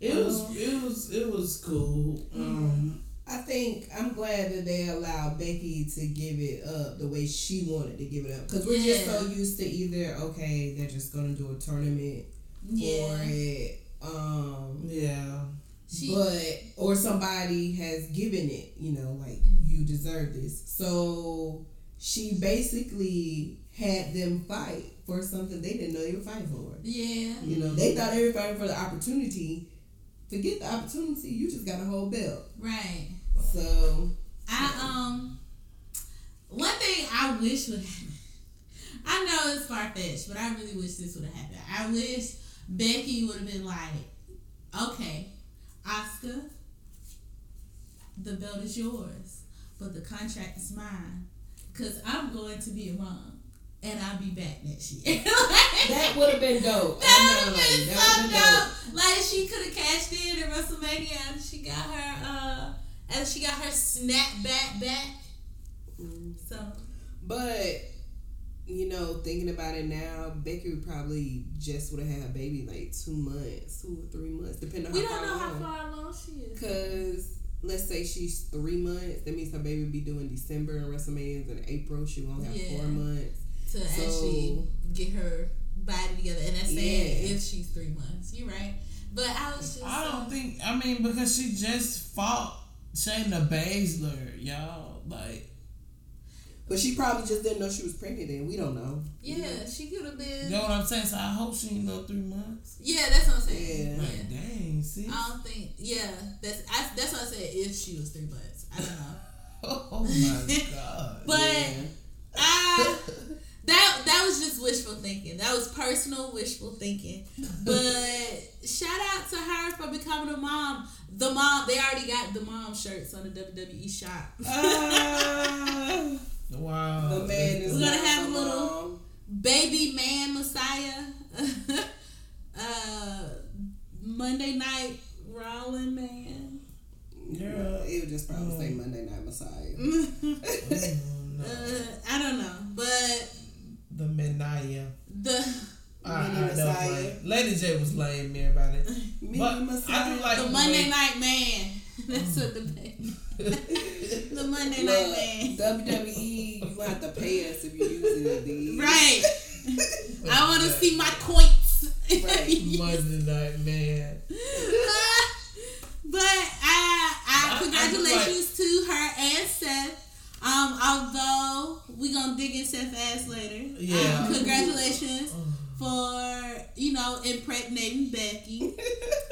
It was it was it was cool. Um, I think I'm glad that they allowed Becky to give it up the way she wanted to give it up. Because we're just so used to either, okay, they're just going to do a tournament for Yeah, it. Um, yeah. She. but or somebody has given it you know like you deserve this so she basically had them fight for something they didn't know they were fighting for yeah. you know they thought they were fighting for the opportunity To get the opportunity you just got a whole belt Right. so I um one thing I wish would happen. I know it's far fetched, but I really wish this would have happened. I wish Becky would have been like, okay, Asuka, the belt is yours, but the contract is mine. Cause I'm going to be a mom. And I'll be back next year. that would have been dope That would have like, been so been dope. Like she could have cashed in at WrestleMania and she got her uh and she got her snapback back. Mm. So but you know thinking about it now Becky probably just would have had a baby like two months two or three months depending on we how don't far know how along. far along she is. Because let's say she's three months, that means her baby would be doing December and WrestleMania's in April. She won't have Yeah. four months. To So- actually get her body together. And that's saying Yeah. if she's three months. You're right. But I was just I uh, don't think. I mean, because she just fought Shayna Baszler, y'all. Like, But she probably just didn't know she was pregnant then. We don't know. Yeah, she could have been you know what I'm saying? So I hope she ain't no three months. Yeah, that's what I'm saying. Yeah. Like, dang, sis. I don't think yeah, that's I, that's what I said if she was three months. I don't know. Oh my god. But Yeah. I that that was just wishful thinking. That was personal wishful thinking. But shout out to her for becoming a mom. The mom, they already got the mom shirts on the WWE shop. Ah, wow. the man is We're gonna not have a little- Baby man Messiah. uh Monday night Rollin' man. Girl. It would just probably say Mm. Monday Night Messiah. Oh, no. Uh, I don't know, but The Menaya. the I, Mini I know, Messiah. like, Lady J was lame, everybody. Mini But I do like the the Monday way- night man. That's what the the Monday Look, night man. WWE, you gonna have to pay us if you using it. dude. Right. I want to see my coins. Right. Monday Night Man. but I, I I- I congratulations to her and Seth. Um, although we gonna dig in Seth's ass later. Yeah. Um, congratulations for you know impregnating Becky.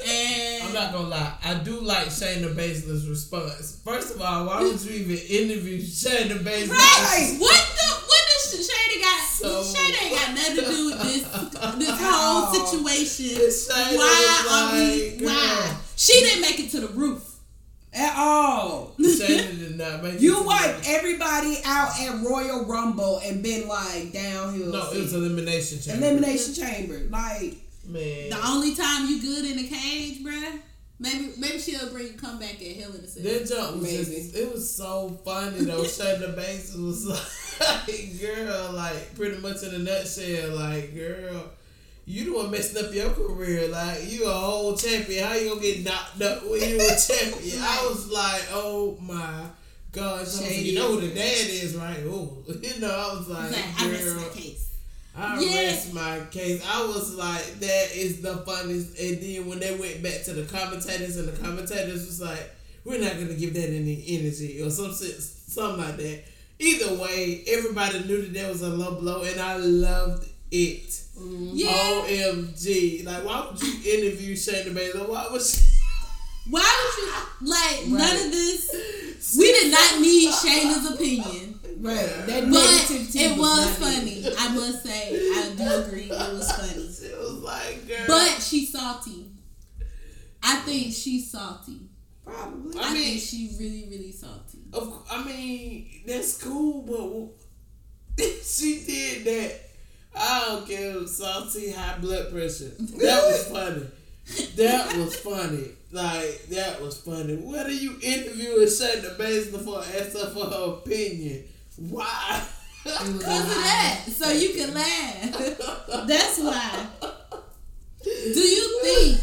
And I'm not gonna lie, I do like Shayna Baszler's response. First of all, why would you even interview Shayna Baszler? Right. What the what does Shayna got? So- Shayna ain't got nothing to do with this this whole situation. Shayna Why was are we why? She didn't make it to the roof. At all. Shayna did not make it You wiped everybody out at Royal Rumble and been like downhill. No, it was elimination chamber. elimination chamber. Like Man. The only time you good in the cage, bruh. Maybe maybe she'll bring a comeback at Hell in a Cell. That jump was Maybe. just, it was so funny though. Shayna Baszler was like, girl, like pretty much in a nutshell, like, girl, you the one messing up your career. Like, you a whole champion. How you gonna get knocked up when you a champion? I was like, oh my gosh. Was like, you know who the dad is, right? Oh, you know, I was like, Like, I rest girl. my case. I Yeah. rest my case. I was like, that is the funniest. And then when they went back to the commentators, and the commentators was like, we're not gonna give that any energy or some something like that. Either way, everybody knew that there was a low blow, and I loved it. Mm-hmm. Yeah. OMG! Like, why would you interview Shayna Baszler? Why was she? Why would you like none of this? We did not need Shayna's opinion, right. That but negativity it was not funny. needed. I must say, I do agree, it was funny. It was like, girl. But she's salty. I think she's salty. Probably. I, I mean- think she really, really salty. Of, I mean, that's cool, but she did that. I don't care. Salty high blood pressure. That was funny. That was funny. Like that was funny. What are you interviewing Shayna Baszler for? Ask her for her opinion. Why? Because of that. So you can laugh. That's why. Do you think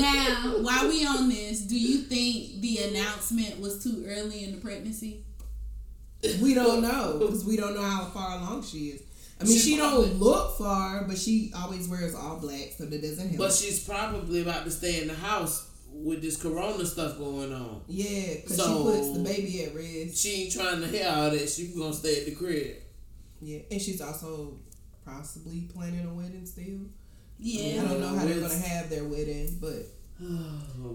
now, while we on this, do you think the announcement was too early in the pregnancy? We don't know because we don't know how far along she is. I mean, She she, probably- don't look far, but she always wears all black, so that doesn't help. But she's probably about to stay in the house with this corona stuff going on. yeah, because So- she puts the baby at risk. She ain't trying to hear all that. She gonna stay at the crib. Yeah, and she's also possibly planning a wedding still. Yeah. I don't know how they're gonna have their wedding, but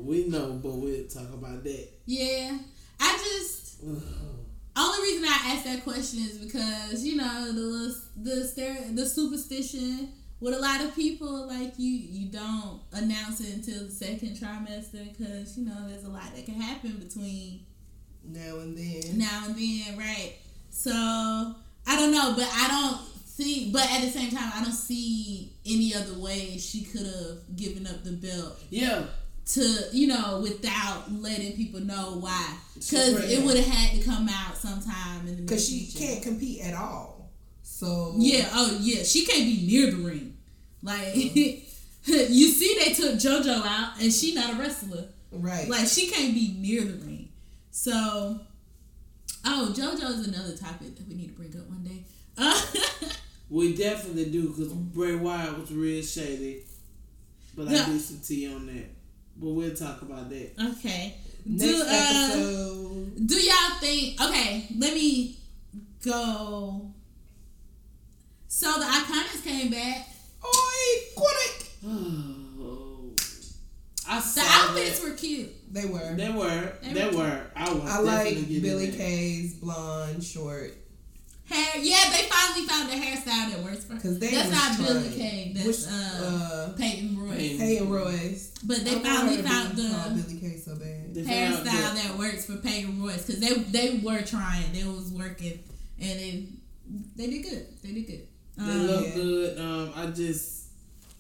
we know, but we'll talk about that. Yeah. I just only reason I asked that question is because you know the the the superstition with a lot of people like you you don't announce it until the second trimester because you know there's a lot that can happen between now and then. now and then, right? So I don't know, but I don't see. But at the same time, I don't see any other way she could have given up the belt Yeah, to you know without letting people know why because it would have had to come out sometime in the Because she future. can't compete at all. So Yeah. Oh yeah. She can't be near the ring. Like you see, they took JoJo out, and she not a wrestler. right. Like she can't be near the ring. So, oh, JoJo is another topic that we need to bring up one day. Uh, we definitely do because Bray Wyatt was real shady. But I Yeah. need some tea on that. But we'll talk about that. okay. Next do, uh, episode. do y'all think? Okay, let me go. So the Iconics came back. Oi, quick! Oh, I The saw outfits that. were cute. They were. They were. They They were- were. I was. I like Billie that. Kay's blonde, short. Hair, yeah, they finally found a hairstyle that works for her. 'Cause they That's was not Billie trying. Kay. That's Which, uh, uh, Peyton Royce. Peyton. Hey Royce. But they I finally found the Billie Kay so bad. They found hairstyle the- that works for Peyton Royce because they they were trying, they was working, and they they did good. They did good. They Um, look Yeah. good. Um, I just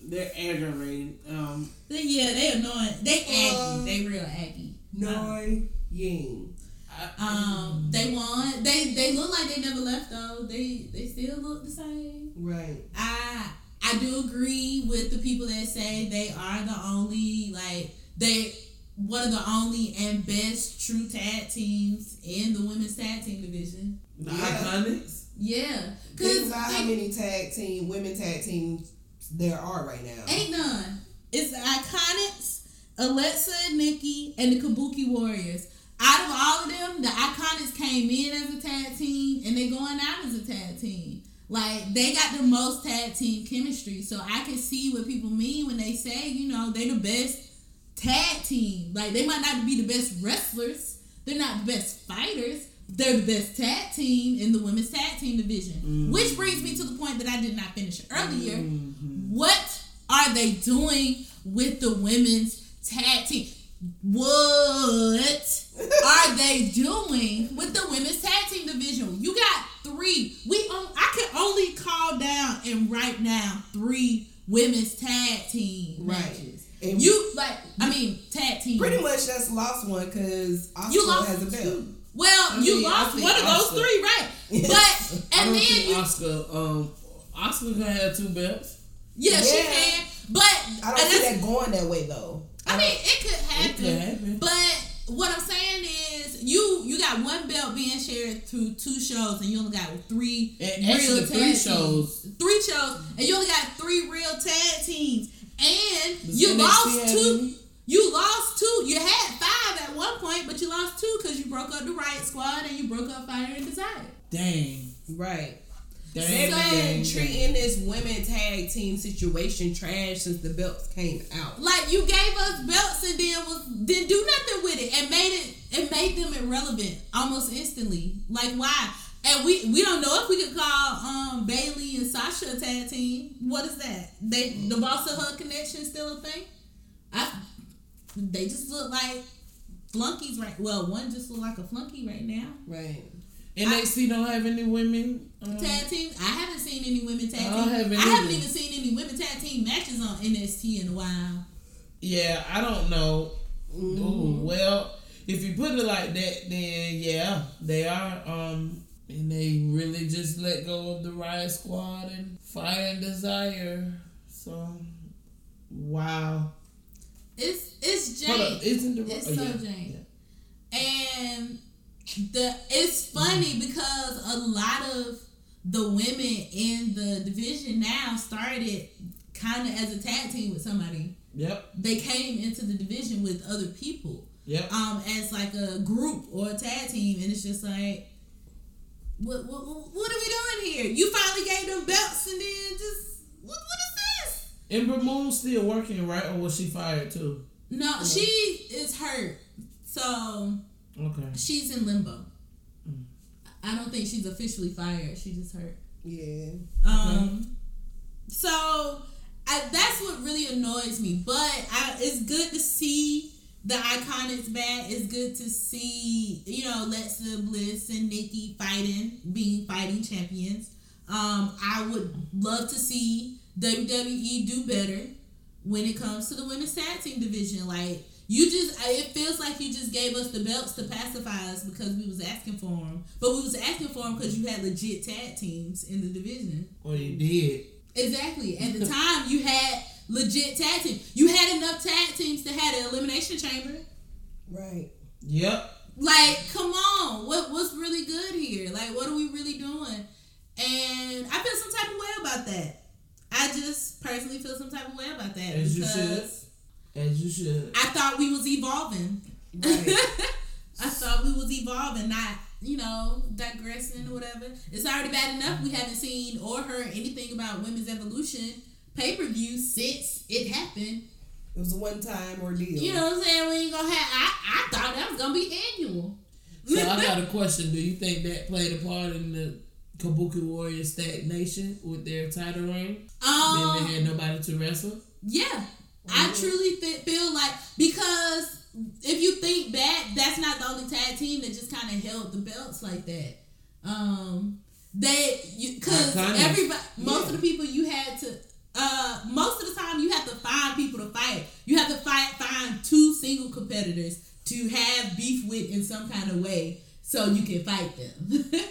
they're aggravating. Um, they- yeah, they annoying. They aggy. They real aggy. Noi Ying. I, Um, they won. They they look like they never left though. They they still look the same. Right. I I do agree with the people that say they are the only like they one of the only and best true tag teams in the women's tag team division. the Yeah. Iconics. Yeah, Think about how many tag team, women tag teams there are right now. ain't none. It's the Iconics, Alexa and Nikki, and the Kabuki Warriors. Out of all of them, the Iconics came in as a tag team, and they're going out as a tag team. Like they got the most tag team chemistry, so I can see what people mean when they say, you know, they're the best tag team. Like they might not be the best wrestlers, they're not the best fighters. They're the best tag team in the women's tag team division. Mm-hmm. Which brings me to the point that I did not finish earlier. Mm-hmm. What are they doing with the women's tag team? What are they doing with the women's tag team division? You got three. We on, I can only call down and right now three women's tag team Right. matches. And You like I mean tag team. pretty much just lost one because You Asuka lost has a belt. two. Well, I you mean, I lost think one of those Asuka- three, right? But I and don't then think you Asuka. Um, Asuka gonna have two belts. yeah, she can. But I don't and see that going that way though. I mean, it could happen. It could happen. But what I'm saying is, you you got one belt being shared through two shows, and you only got three And real actually, tag three teams. shows. Three shows, and you only got three real tag teams, and Does you lost have two. Any? You lost two. You had five at one point, but you lost two because you broke up the Riot Squad and you broke up Fire and Desire. Dang. Right. Dang. They've So- been treating this women tag team situation trash since the belts came out. Like you gave us belts and then was didn't do nothing with it and made it and made them irrelevant almost instantly. Like why? And we we don't know if we could call um Bayley and Sasha a tag team. What is that? They the boss of her connection still a thing? I they just look like flunkies right. Well, one just look like a flunky right now. Right. NXT don't have any women. Um, Tag team. I haven't seen any women tag I team. don't have I haven't either. even seen any women tag team matches on NXT in a while. yeah, I don't know. Mm-hmm. Ooh, well, if you put it like that, then yeah, they are. Um, and they really just let go of the Riot Squad and Fire and Desire. So, wow. It's it's Jane. up, isn't the It's oh, so yeah. Jane. And the it's funny because a lot of the women in the division now started kind of as a tag team with somebody. Yep, They came into the division with other people, yep. um, as like a group or a tag team, and it's just like, what what, what are we doing here? You finally gave them belts, and then just what what is? Ember Moon still working, right? Or was she fired too? No, she is hurt, so Okay. she's in limbo. Mm. I don't think she's officially fired. She just hurt. Yeah. Um, so I, that's what really annoys me. But I, it's good to see the Iconics back. It's good to see you know Alexa Bliss and Nikki fighting, being fighting champions. Um, I would love to see WWE do better when it comes to the women's tag team division. Like you just, it feels like you just gave us the belts to pacify us because we was asking for them, but we was asking for them because you had legit tag teams in the division. Well, you did. Exactly. At the time, you had legit tag team. You had enough tag teams to have an elimination chamber. Right. Yep. Like, come on, what what's really good here? Like, what are we really doing? And I feel some type of way about that. I just personally feel some type of way about that As you because As you should. I thought we was evolving. Right. I thought we was evolving, not you know digressing or whatever. It's already bad enough we haven't seen or heard anything about women's evolution pay per view since it happened. It was a one time ordeal. You know what I'm saying? We ain't gonna have. I, I thought that was gonna be annual. So I got a question. Do you think that played a part in the Kabuki Warriors stagnation with their title reign? um, then they had nobody to wrestle. Yeah, I truly th- feel like because if you think back, that's not the only tag team that just kind of held the belts like that. Um, they because everybody, most Yeah. of the people you had to. Uh, most of the time you have to find people to fight. You have to fight find two single competitors to have beef with in some kind of way, so you can fight them.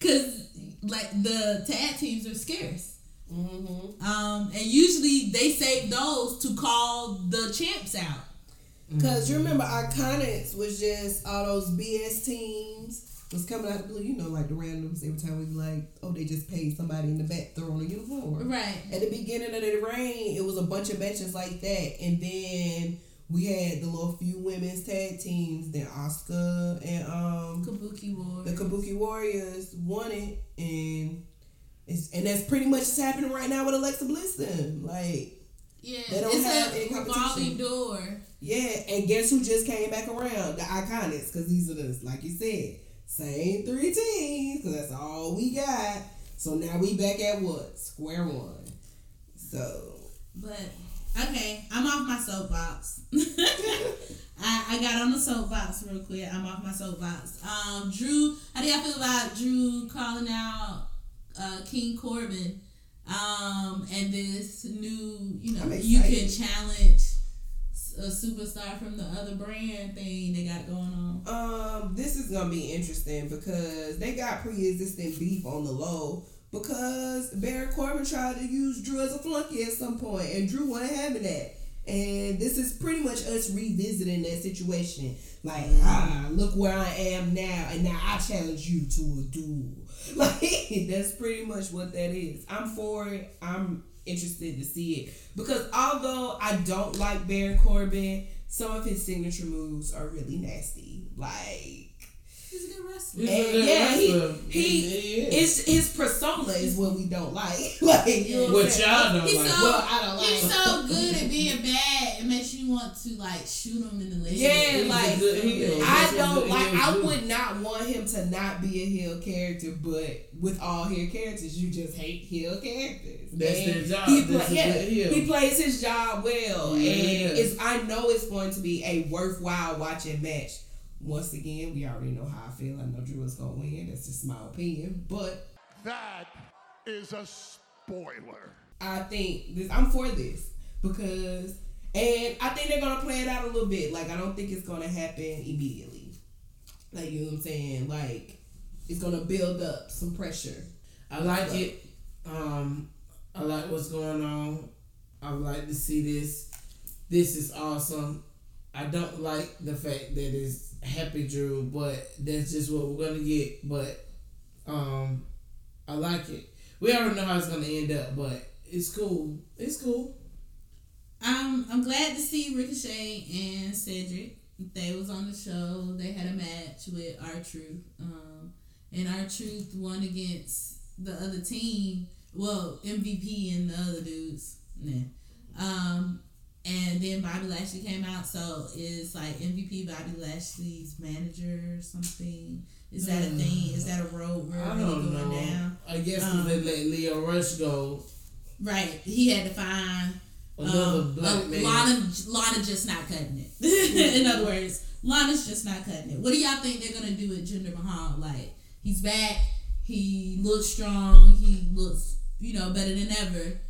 Because like the tag teams are scarce. Mm-hmm. Um, and usually they save those to call the champs out. Cause you remember Iconics was just all those BS teams was coming out of the blue. You know, like the randoms every time we like, oh, they just paid somebody in the back throw on a uniform. Right. At the beginning of the reign, it was a bunch of matches like that, and then we had the little few women's tag teams. Then Asuka and um Kabuki War. the Kabuki Warriors won it, and it's and that's pretty much what's happening right now with Alexa Bliss. Then, like, yeah. they don't it's have a any competition. door. yeah, and guess who just came back around? The Iconics, because these are the like you said, same three teams, because that's all we got. So now we back at what square one. So But okay, I'm off my soapbox. I, I got on the soapbox real quick. I'm off my soapbox. Um, Drew, how do y'all feel about Drew calling out uh, King Corbin? Um, and this new, you know, you can challenge a superstar from the other brand thing they got going on. Um, this is gonna be interesting because they got pre-existing beef on the low because Baron Corbin tried to use Drew as a flunky at some point, and Drew wasn't having that. And this is pretty much us revisiting that situation. Like, ah, look where I am now, and now I challenge you to a duel. Like, that's pretty much what that is. I'm for it. I'm interested to see it because although I don't like Baron Corbin, some of his signature moves are really nasty. Like, He's a good wrestler. He's a good yeah, he, wrestler. he, He is. it's his persona is what we don't like. like, you know what What y'all don't He's like. so, Well, I don't like he's so good at being bad, it makes you want to like shoot him in the leg. Yeah, He's like good heel. I don't like. I would not want him to not be a heel character, but with all heel characters, you just hate heel characters. That's And their job. He, That's play, yeah, heel. he plays his job well, Yeah. and it's. I know it's going to be a worthwhile watching match. Once again, we already know how I feel. I know Drew is gonna win. That's just my opinion. But That is a spoiler. I think this. I'm for this because, and I think they're gonna play it out a little bit. Like I don't think it's gonna happen immediately. Like you know what I'm saying? Like it's gonna build up some pressure. I like it. Um, I like what's going on. I would like to see this. This is awesome. I don't like the fact that it's Happy Drew, but that's just what we're gonna get. But um, I like it. We already know how it's gonna end up, but it's cool. It's cool. Um, I'm glad to see Ricochet and Cedric. They was on the show. They had a match with R-Truth. Um, and R-Truth won against the other team. Well, MVP and the other dudes. Nah. Um, and then Bobby Lashley came out, so it's like MVP Bobby Lashley's manager or something. Is that a thing? Is that a road where I don't going know. down? I guess Um, they let Lio Rush go. Right. He had to find Another um, black man. Lana, Lana just not cutting it. In other words, Lana's just not cutting it. What do y'all think they're gonna do with Jinder Mahal? Like he's back. He looks strong. He looks you know better than ever.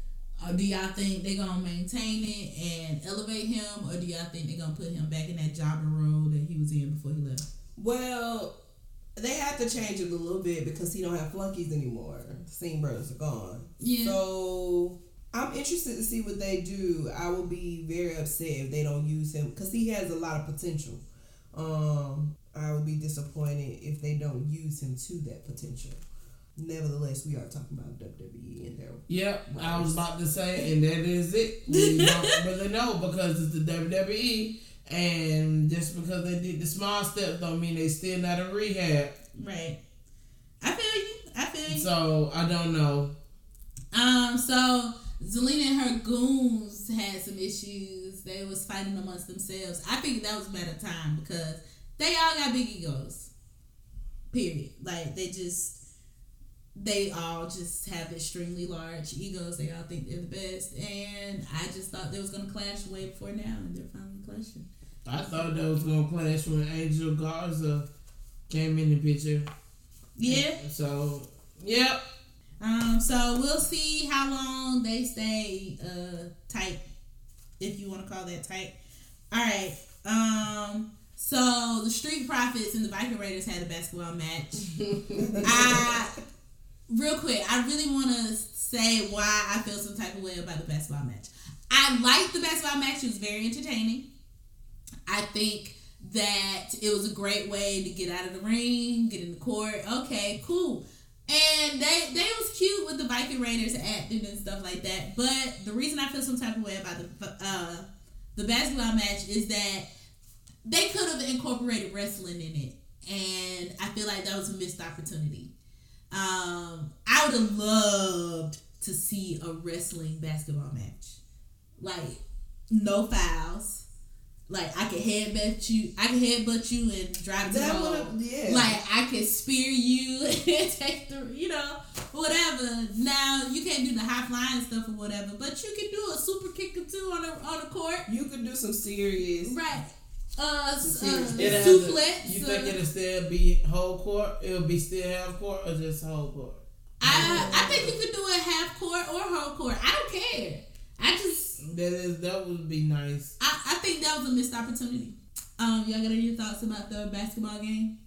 Or do y'all think they're gonna maintain it and elevate him, or do y'all think they're gonna put him back in that jobber role that he was in before he left? Well, they have to change it a little bit because he don't have flunkies anymore. The Singh brothers are gone. Yeah. So I'm interested to see what they do. I will be very upset if they don't use him because he has a lot of potential. Um, I will be disappointed if they don't use him to that potential. Nevertheless, we are talking about WWE and their Yep, I was about to say, and that is it. We don't really know because it's the WWE, and just because they did the small steps don't mean they still not in rehab. Right. I feel you. I feel you. So I don't know. Um, so Zelina and her goons had some issues. They was fighting amongst themselves. I think that was a matter of time because they all got big egos. Period. Like they just they all just have extremely large egos. They all think they're the best. And I just thought they was gonna clash way before now and they're finally clashing. I thought that was gonna clash when Angel Garza came in the picture. Yeah. So, yep. Um, so we'll see how long they stay uh tight, if you want to call that tight. All right. Um. So the Street Profits and the Viking Raiders had a basketball match. I real quick, I really want to say why I feel some type of way about the basketball match. I liked the basketball match; it was very entertaining. I think that it was a great way to get out of the ring, get in the court. Okay, cool. And they they was cute with the Viking Raiders acting and stuff like that. But the reason I feel some type of way about the uh, the basketball match is that they could have incorporated wrestling in it, and I feel like that was a missed opportunity. Um, I would have loved to see a wrestling basketball match, like no fouls. Like I could headbutt you, I could headbutt you and drive to the That yeah. Like I could spear you and take the, you know, whatever. Now you can't do the high flying stuff or whatever, but you can do a super kick or two on the on the court, you could do some serious. right? Uh, s- uh It'll It'll have to- suplex. you think it'll still be whole court? It'll be still half court or just whole court? I I think you could do a half court or whole court. I don't care. I just That is that would be nice. I, I think that was a missed opportunity. Um, y'all got any thoughts about the basketball game?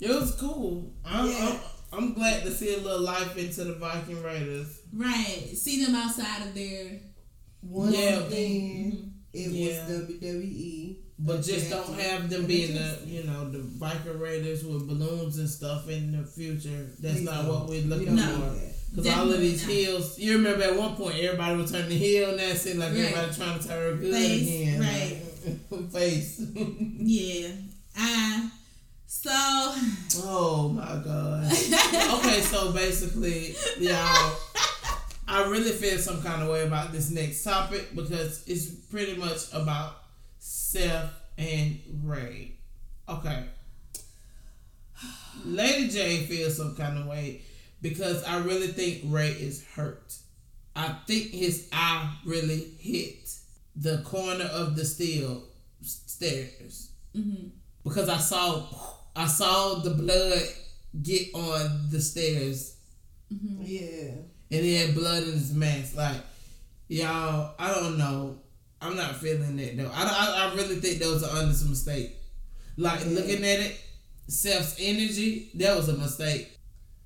It was cool. I'm, Yeah. I'm, I'm glad to see a little life into the Viking Raiders. Right. See them outside of their One Yeah. thing, it Yeah. was WWE. But just don't have them being the you know the biker Raiders with balloons and stuff in the future. That's We not what we're looking No. for. Because all of these not. heels, you remember at one point everybody was turning heel, and that seemed like Right. everybody trying to turn good Face, again. right. Face. Yeah. Uh, so oh my god. okay, so basically, y'all, I really feel some kind of way about this next topic because it's pretty much about Seth and Rey. Okay. Lady J feels some kind of way because I really think Rey is hurt. I think his eye really hit the corner of the steel stairs. mhm. because I saw I saw the blood get on the stairs Yeah. and he had blood in his mask. Like y'all, I don't know. I'm not feeling that though. I I, I really think that was an honest mistake. Like looking at it, Seth's energy that was a mistake.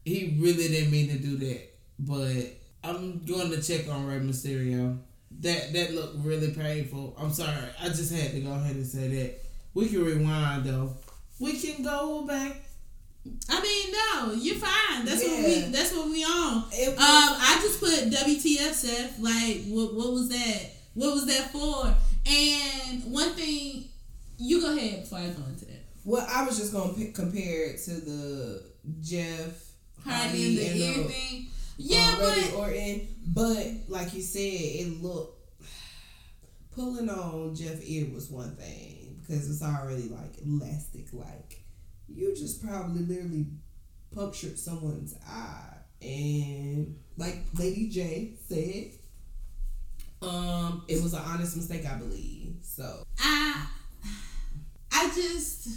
He really didn't mean to do that, but I'm going to check on Rey Mysterio. That that looked really painful. I'm sorry. I just had to go ahead and say that. We can rewind though. We can go back. I mean, no, you're fine. That's what we. That's what we on. It Um, I just put WTF, Seth. Like, what? What was that? What was that for? And one thing, you go ahead before I go into that. Well, I was just gonna pick, compare it to the Jeff Hardy and the and ear the, thing. Yeah, uh, Randy but Orton, but like you said, it looked pulling on Jeff ear was one thing because it's already like elastic. Like you just probably literally punctured someone's eye, and like Lady J said, um, it was an honest mistake, I believe. So I, I just,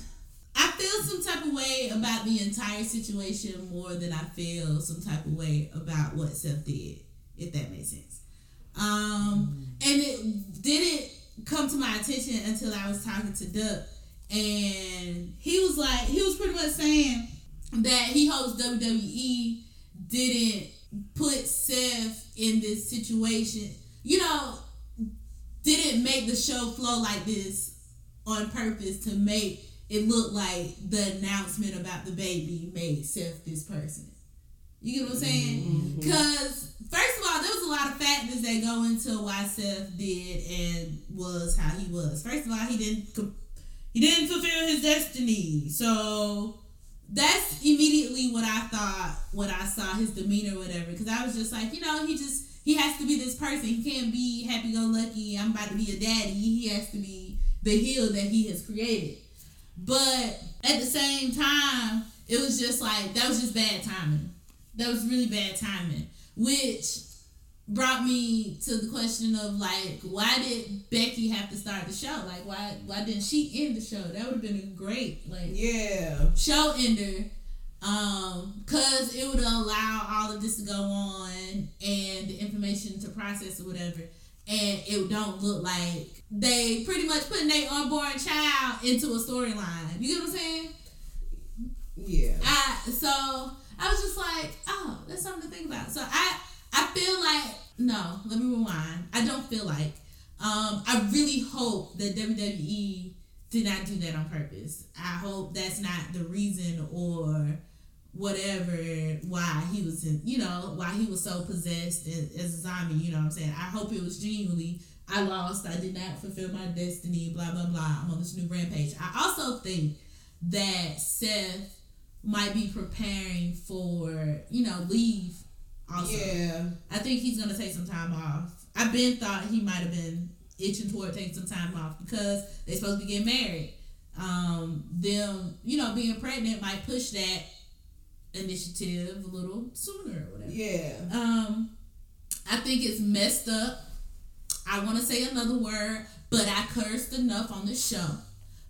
I feel some type of way about the entire situation more than I feel some type of way about what Seth did, if that makes sense. Um, and it didn't come to my attention until I was talking to Duck, and he was like, he was pretty much saying that he hopes WWE didn't put Seth in this situation. You know, didn't make the show flow like this on purpose to make it look like the announcement about the baby made Seth this person. You get what I'm saying? Mm-hmm. Because first of all, there was a lot of factors that go into why Seth did and was how he was. First of all, he didn't he didn't fulfill his destiny, so that's immediately what I thought when I saw his demeanor, or whatever. Because I was just like, you know, he just he has to be this person. He can't be happy go lucky. I'm about to be a daddy. He has to be the heel that he has created. But at the same time, it was just like that was just bad timing. That was really bad timing, which brought me to the question of like, why did Becky have to start the show? Like, why why didn't she end the show? That would have been a great like yeah, show ender um because it would allow all of this to go on and the information to process or whatever and it don't look like they pretty much putting their unborn child into a storyline you get what i'm saying yeah. I so I was just like, oh, that's something to think about. So I I feel like no, let me rewind. I don't feel like. Um, I really hope that WWE did not do that on purpose. I hope that's not the reason or whatever why he was in, you know, why he was so possessed as, as a zombie. You know what I'm saying? I hope it was genuinely. I lost. I did not fulfill my destiny. Blah blah blah. I'm on this new rampage. I also think that Seth might be preparing for you know leave. Also, Yeah. I think he's gonna take some time off. I've been thought he might have been itching toward taking some time off because they're supposed to be getting married. Um, them, you know, being pregnant might push that initiative a little sooner or whatever. Yeah. Um, I think it's messed up. I want to say another word, but I cursed enough on the show.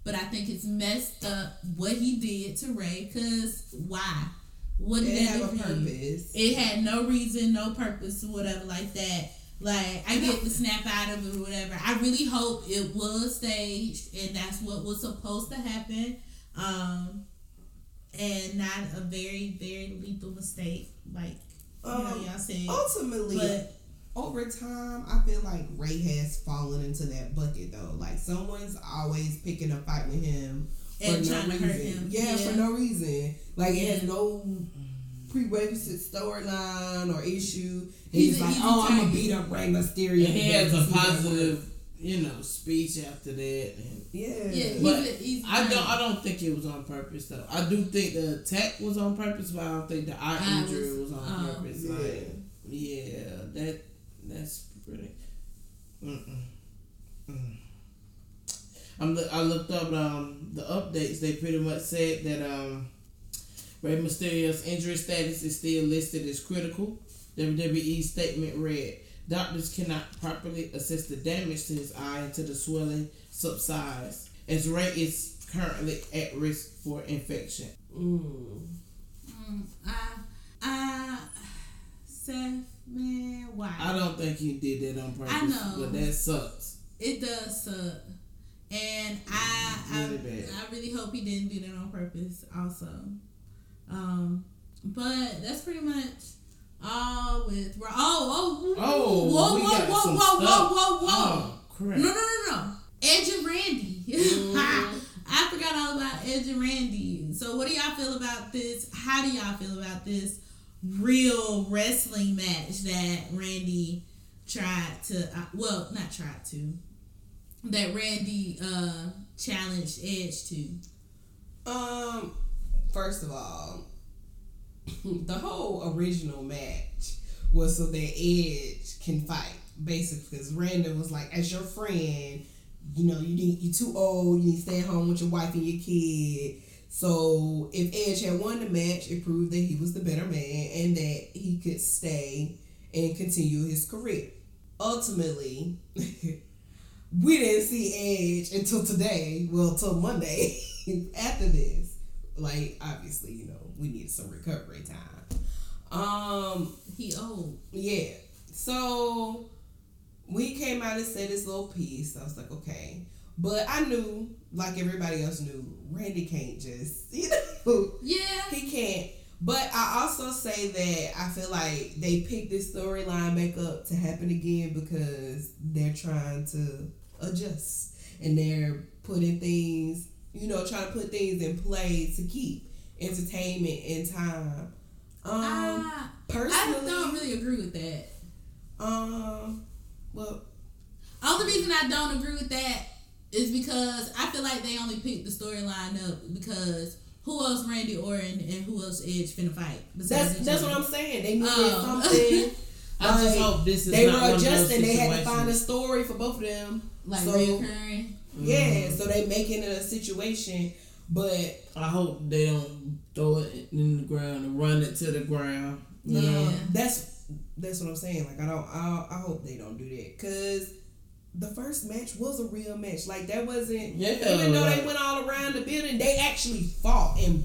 But I think it's messed up what he did to Rey. Cause why? What did It that have a purpose. It had no reason, no purpose, or whatever like that. Like I get the snap out of it or whatever. I really hope it was staged and that's what was supposed to happen. Um, and not a very, very lethal mistake, like you know Um, y'all said. Ultimately, But over time, I feel like Rey has fallen into that bucket though. Like someone's always picking a fight with him for And no trying to reason. hurt him. Yeah, Yeah. for no reason. Like it has Yeah. no prerequisite storyline or issue. He's He's, like, oh, I'm gonna beat up Rey Mysterio. He has a See that positive, you know, speech after that. And work. Yeah. yeah, he's, But a, he's I don't. I don't think it was on purpose though. I do think the attack was on purpose, but I don't think the eye I injury was- was, on oh. purpose. Yeah. Like, yeah, that that's pretty. Mm-mm. Mm. I'm. I looked up um the updates. They pretty much said that um Rey Mysterio's injury status is still listed as critical. WWE statement read. Doctors cannot properly assess the damage to his eye until the swelling subsides. As Rey is currently at risk for infection. Mm. Mm, I, I, Seth, man, why? I don't think he did that on purpose. I know. but that sucks. It does suck. And I, Really I. I really hope he didn't do that on purpose. Also, um, but that's pretty much all with. Oh, oh, Oh, whoa, we whoa, got whoa, some whoa, stuff. whoa, whoa, whoa. Oh, crap. No, no, no, no. Edge and Randy. I forgot all about Edge and Randy. So, what do y'all feel about this? How do y'all feel about this real wrestling match that Randy tried to? Uh, well, not tried to. That Randy uh, challenged Edge to. Um, first of all, the whole original match was so that Edge can fight, basically, because Randy was like, as your friend, you know, you need you too old, you need to stay at home with your wife and your kid. So if Edge had won the match, it proved that he was the better man and that he could stay and continue his career. Ultimately, we didn't see Edge until today. Well, till Monday after this. Like, obviously, you know, we needed some recovery time. Um, He old. yeah. So we came out and said this little piece. I was like, okay. But I knew, like everybody else knew, Randy can't just, you know, Yeah. he can't. But I also say that I feel like they picked this storyline back up to happen again because they're trying to adjust and they're putting things, you know, trying to put things in play to keep entertainment and time. Um, I, I personally, don't really agree with that. um, well, the Only reason I don't agree with that is because I feel like they only picked the storyline up because who else Randy Orton and who else Edge finna fight? besides that's that's what I'm saying. They needed Oh. something. I just hope this is they not were one of those adjusting. They had to find a story for both of them. like so- reoccurring. Yeah, so they making it a situation, but I hope they don't throw it in the ground and run it to the ground. You Yeah. know? that's that's what I'm saying. Like I don't, I, I hope they don't do that because the first match was a real match. Like that wasn't. Yeah, Even though they went all around the building, they actually fought and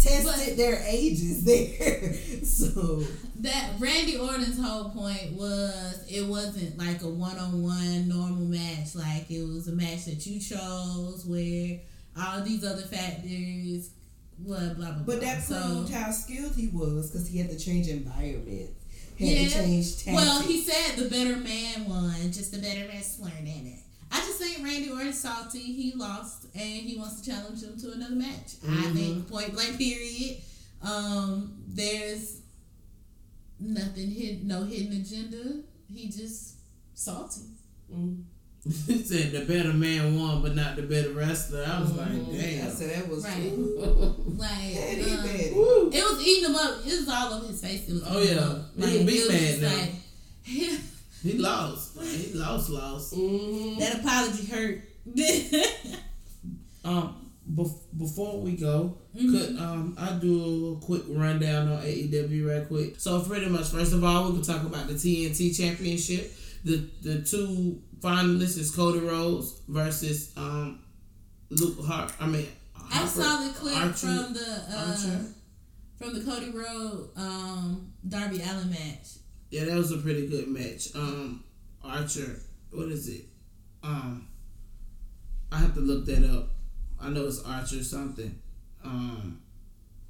tested But- their ages there. so That Randy Orton's whole point was it wasn't like a one on one normal match. Like it was a match that you chose where all these other factors, blah blah blah. But that so proved how skilled he was because he had to change environment. He Yeah. had to change tactics. Well, he said the better man won, just the better wrestler in it. I just think Randy Orton's salty. He lost, and he wants to challenge him to another match. I Mm-hmm. think point blank. Period. Um, there's nothing hidden, no hidden agenda. He just salty. Mm. He said the better man won, but not the better wrestler. I was like, damn. I said that was Right. cool. Like Petty, um, it was eating him up. It was all over his face. It was Oh, yeah. up. He Like, can be mad now. like He lost. Like, he lost, lost. Mhm. that apology hurt. Um, bef- before we go, Mhm. could um I do a quick rundown on AEW right quick. So pretty much, first of all, we can talk about the TNT Championship. The the two finalists is Cody Rhodes versus um Luke Hart. I mean, I saw the clip Archer- from the uh, from the Cody Rhodes um, Darby Allin match. Yeah, that was a pretty good match. Um, Archer, what is it? Um, I have to look that up. I know it's Archer something. Um,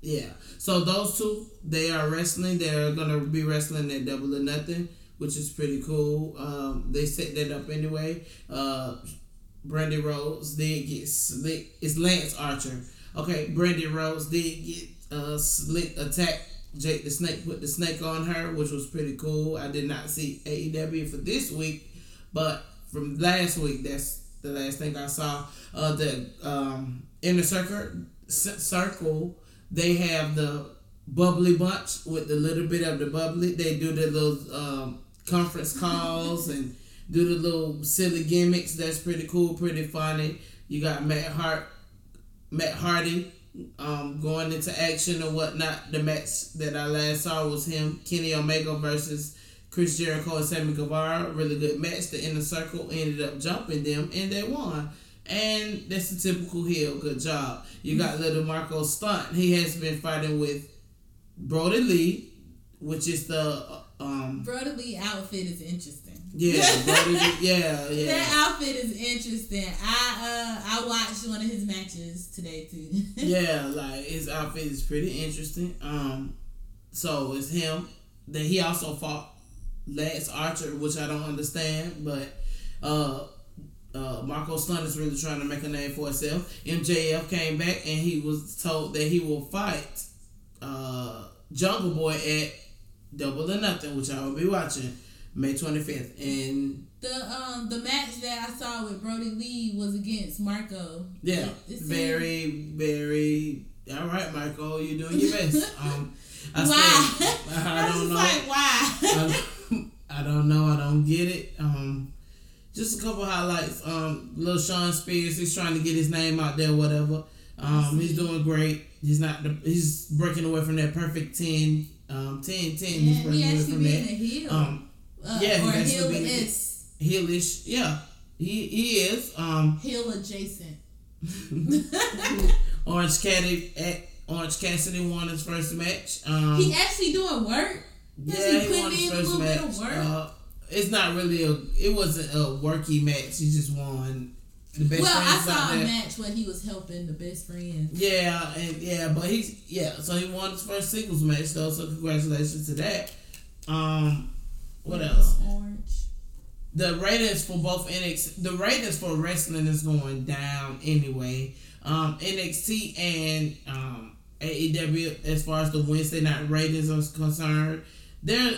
yeah. So those two, they are wrestling. They're gonna be wrestling at Double or Nothing, which is pretty cool. Um, they set that up anyway. Uh, Brandi Rhodes did get slick. It's Lance Archer. Okay, Brandi Rhodes did get uh slick attack. Jake the Snake put the snake on her, which was pretty cool. I did not see AEW for this week, but from last week, that's the last thing I saw. Uh, the um, inner circle, circle, they have the bubbly bunch with the little bit of the bubbly. They do the little um, conference calls and do the little silly gimmicks. That's pretty cool, pretty funny. You got Matt Hart, Matt Hardy, um, going into action or whatnot. The match that I last saw was him, Kenny Omega versus Chris Jericho and Sammy Guevara. Really good match. The inner circle ended up jumping them and they won. and that's a typical heel. Good job. You got little Marko Stunt. He has been fighting with Brodie Lee, which is the um Brodie Lee outfit is interesting. yeah Brodie yeah yeah. That outfit is interesting. I uh I watched one of his matches today too. yeah, like his outfit is pretty interesting. Um, so it's him. Then he also fought Lance Archer, which I don't understand, but uh, uh, Marko Stunt is really trying to make a name for himself. MJF came back and he was told that he will fight uh, Jungle Boy at Double or Nothing, which I will be watching May twenty fifth, and the um the match that I saw with Brodie Lee was against Marko. Yeah, It- very, very. All right, Marko, you're doing your best. Um, I Why? Said, I, I don't know. like, why? I, I don't know. I don't get it. Um, just a couple highlights. Um, little Shawn Spears, he's trying to get his name out there. Whatever. Um, he's doing great. He's not. The, he's breaking away from that perfect 10, um, 10, 10. he's Yeah, breaking he actually from being a that. heel. Um, uh, yeah, he's or actually heel being is heelish. Yeah, he he is. Um, heel adjacent. Orange Cassidy at Orange Cassidy won his first match. Um, he actually doing work. Yeah, he he won his first match. Uh, it's not really a. It wasn't a worky match. He just won the best well, I friends saw a match where he was helping the best friend. Yeah, and yeah, but he's yeah. So he won his first singles match though. So congratulations to that. Um, what else? Orange. the ratings for both NXT, the ratings for wrestling is going down anyway. Um, NXT and um, AEW, as far as the Wednesday night ratings are concerned, they're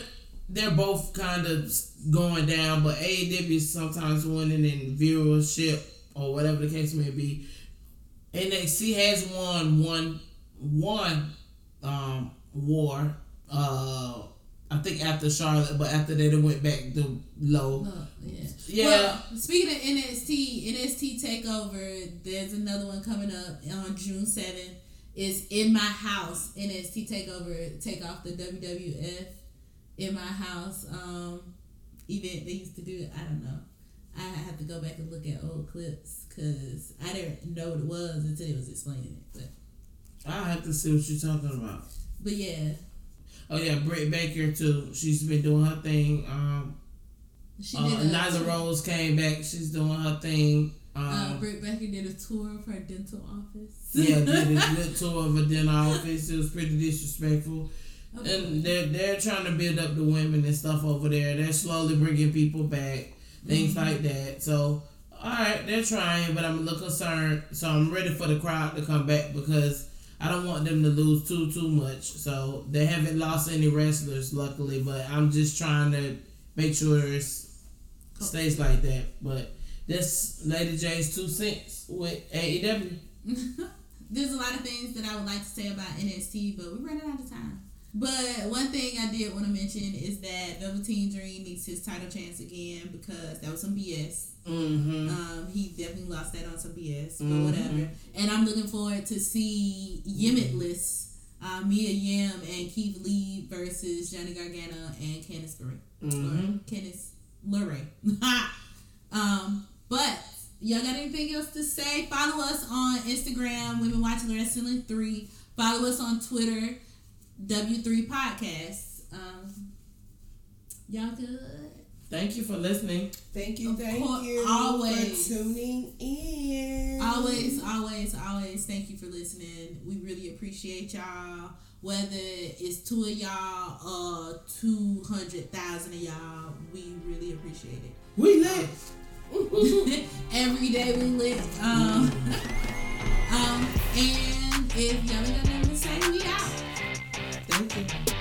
they're both kind of going down. But AEW is sometimes winning in viewership or whatever the case may be. NXT has won one one um, war. Uh, I think after Charlotte, but after that it went back to low. Look, yeah. Yeah. Well, speaking of NXT, NXT Takeover, there's another one coming up on June seventh. It's in my house. NXT Takeover take off the WWF in my house um, event they used to do. I don't know. I have to go back and look at old clips because I didn't know what it was until it was explaining it. But I have to see what you're talking about. but yeah, Oh yeah, Britt Baker too. She's been doing her thing. Um, she uh, did. A, Rose came back. She's doing her thing. Uh, Um, Britt Baker did a tour of her dental office. yeah, did a good tour of a dental office. It was pretty disrespectful. Okay. And they're they're trying to build up the women and stuff over there. They're slowly bringing people back, things mm-hmm. like that. So, all right, they're trying, but I'm a little concerned. So I'm ready for the crowd to come back because I don't want them to lose too too much. So they haven't lost any wrestlers, luckily, but I'm just trying to make sure it oh. stays like that. But that's Lady J's two cents with AEW. There's a lot of things that I would like to say about NXT, but we're running out of time. But one thing I did want to mention is that Velveteen Dream needs his title chance again because that was some BS. Mm-hmm. Um, he definitely lost that on some BS, but Mhm. whatever. And I'm looking forward to see Yimitless, uh, Mia Yim, and Keith Lee versus Johnny Gargano and Candice LeRae. Mhm. Candice LeRae. um, but y'all got anything else to say? Follow us on Instagram, Women Watching Wrestling 3. Follow us on Twitter, W3 Podcasts. Um, y'all good? Thank you for listening. Thank you, Of thank course, you always. for tuning in. Always, always, always thank you for listening. We really appreciate y'all. Whether it's two of y'all or 200,000 of y'all, we really appreciate it. We live. Every day we lit. Um, um, and if y'all ain't got nothing to say, we out. Thank you.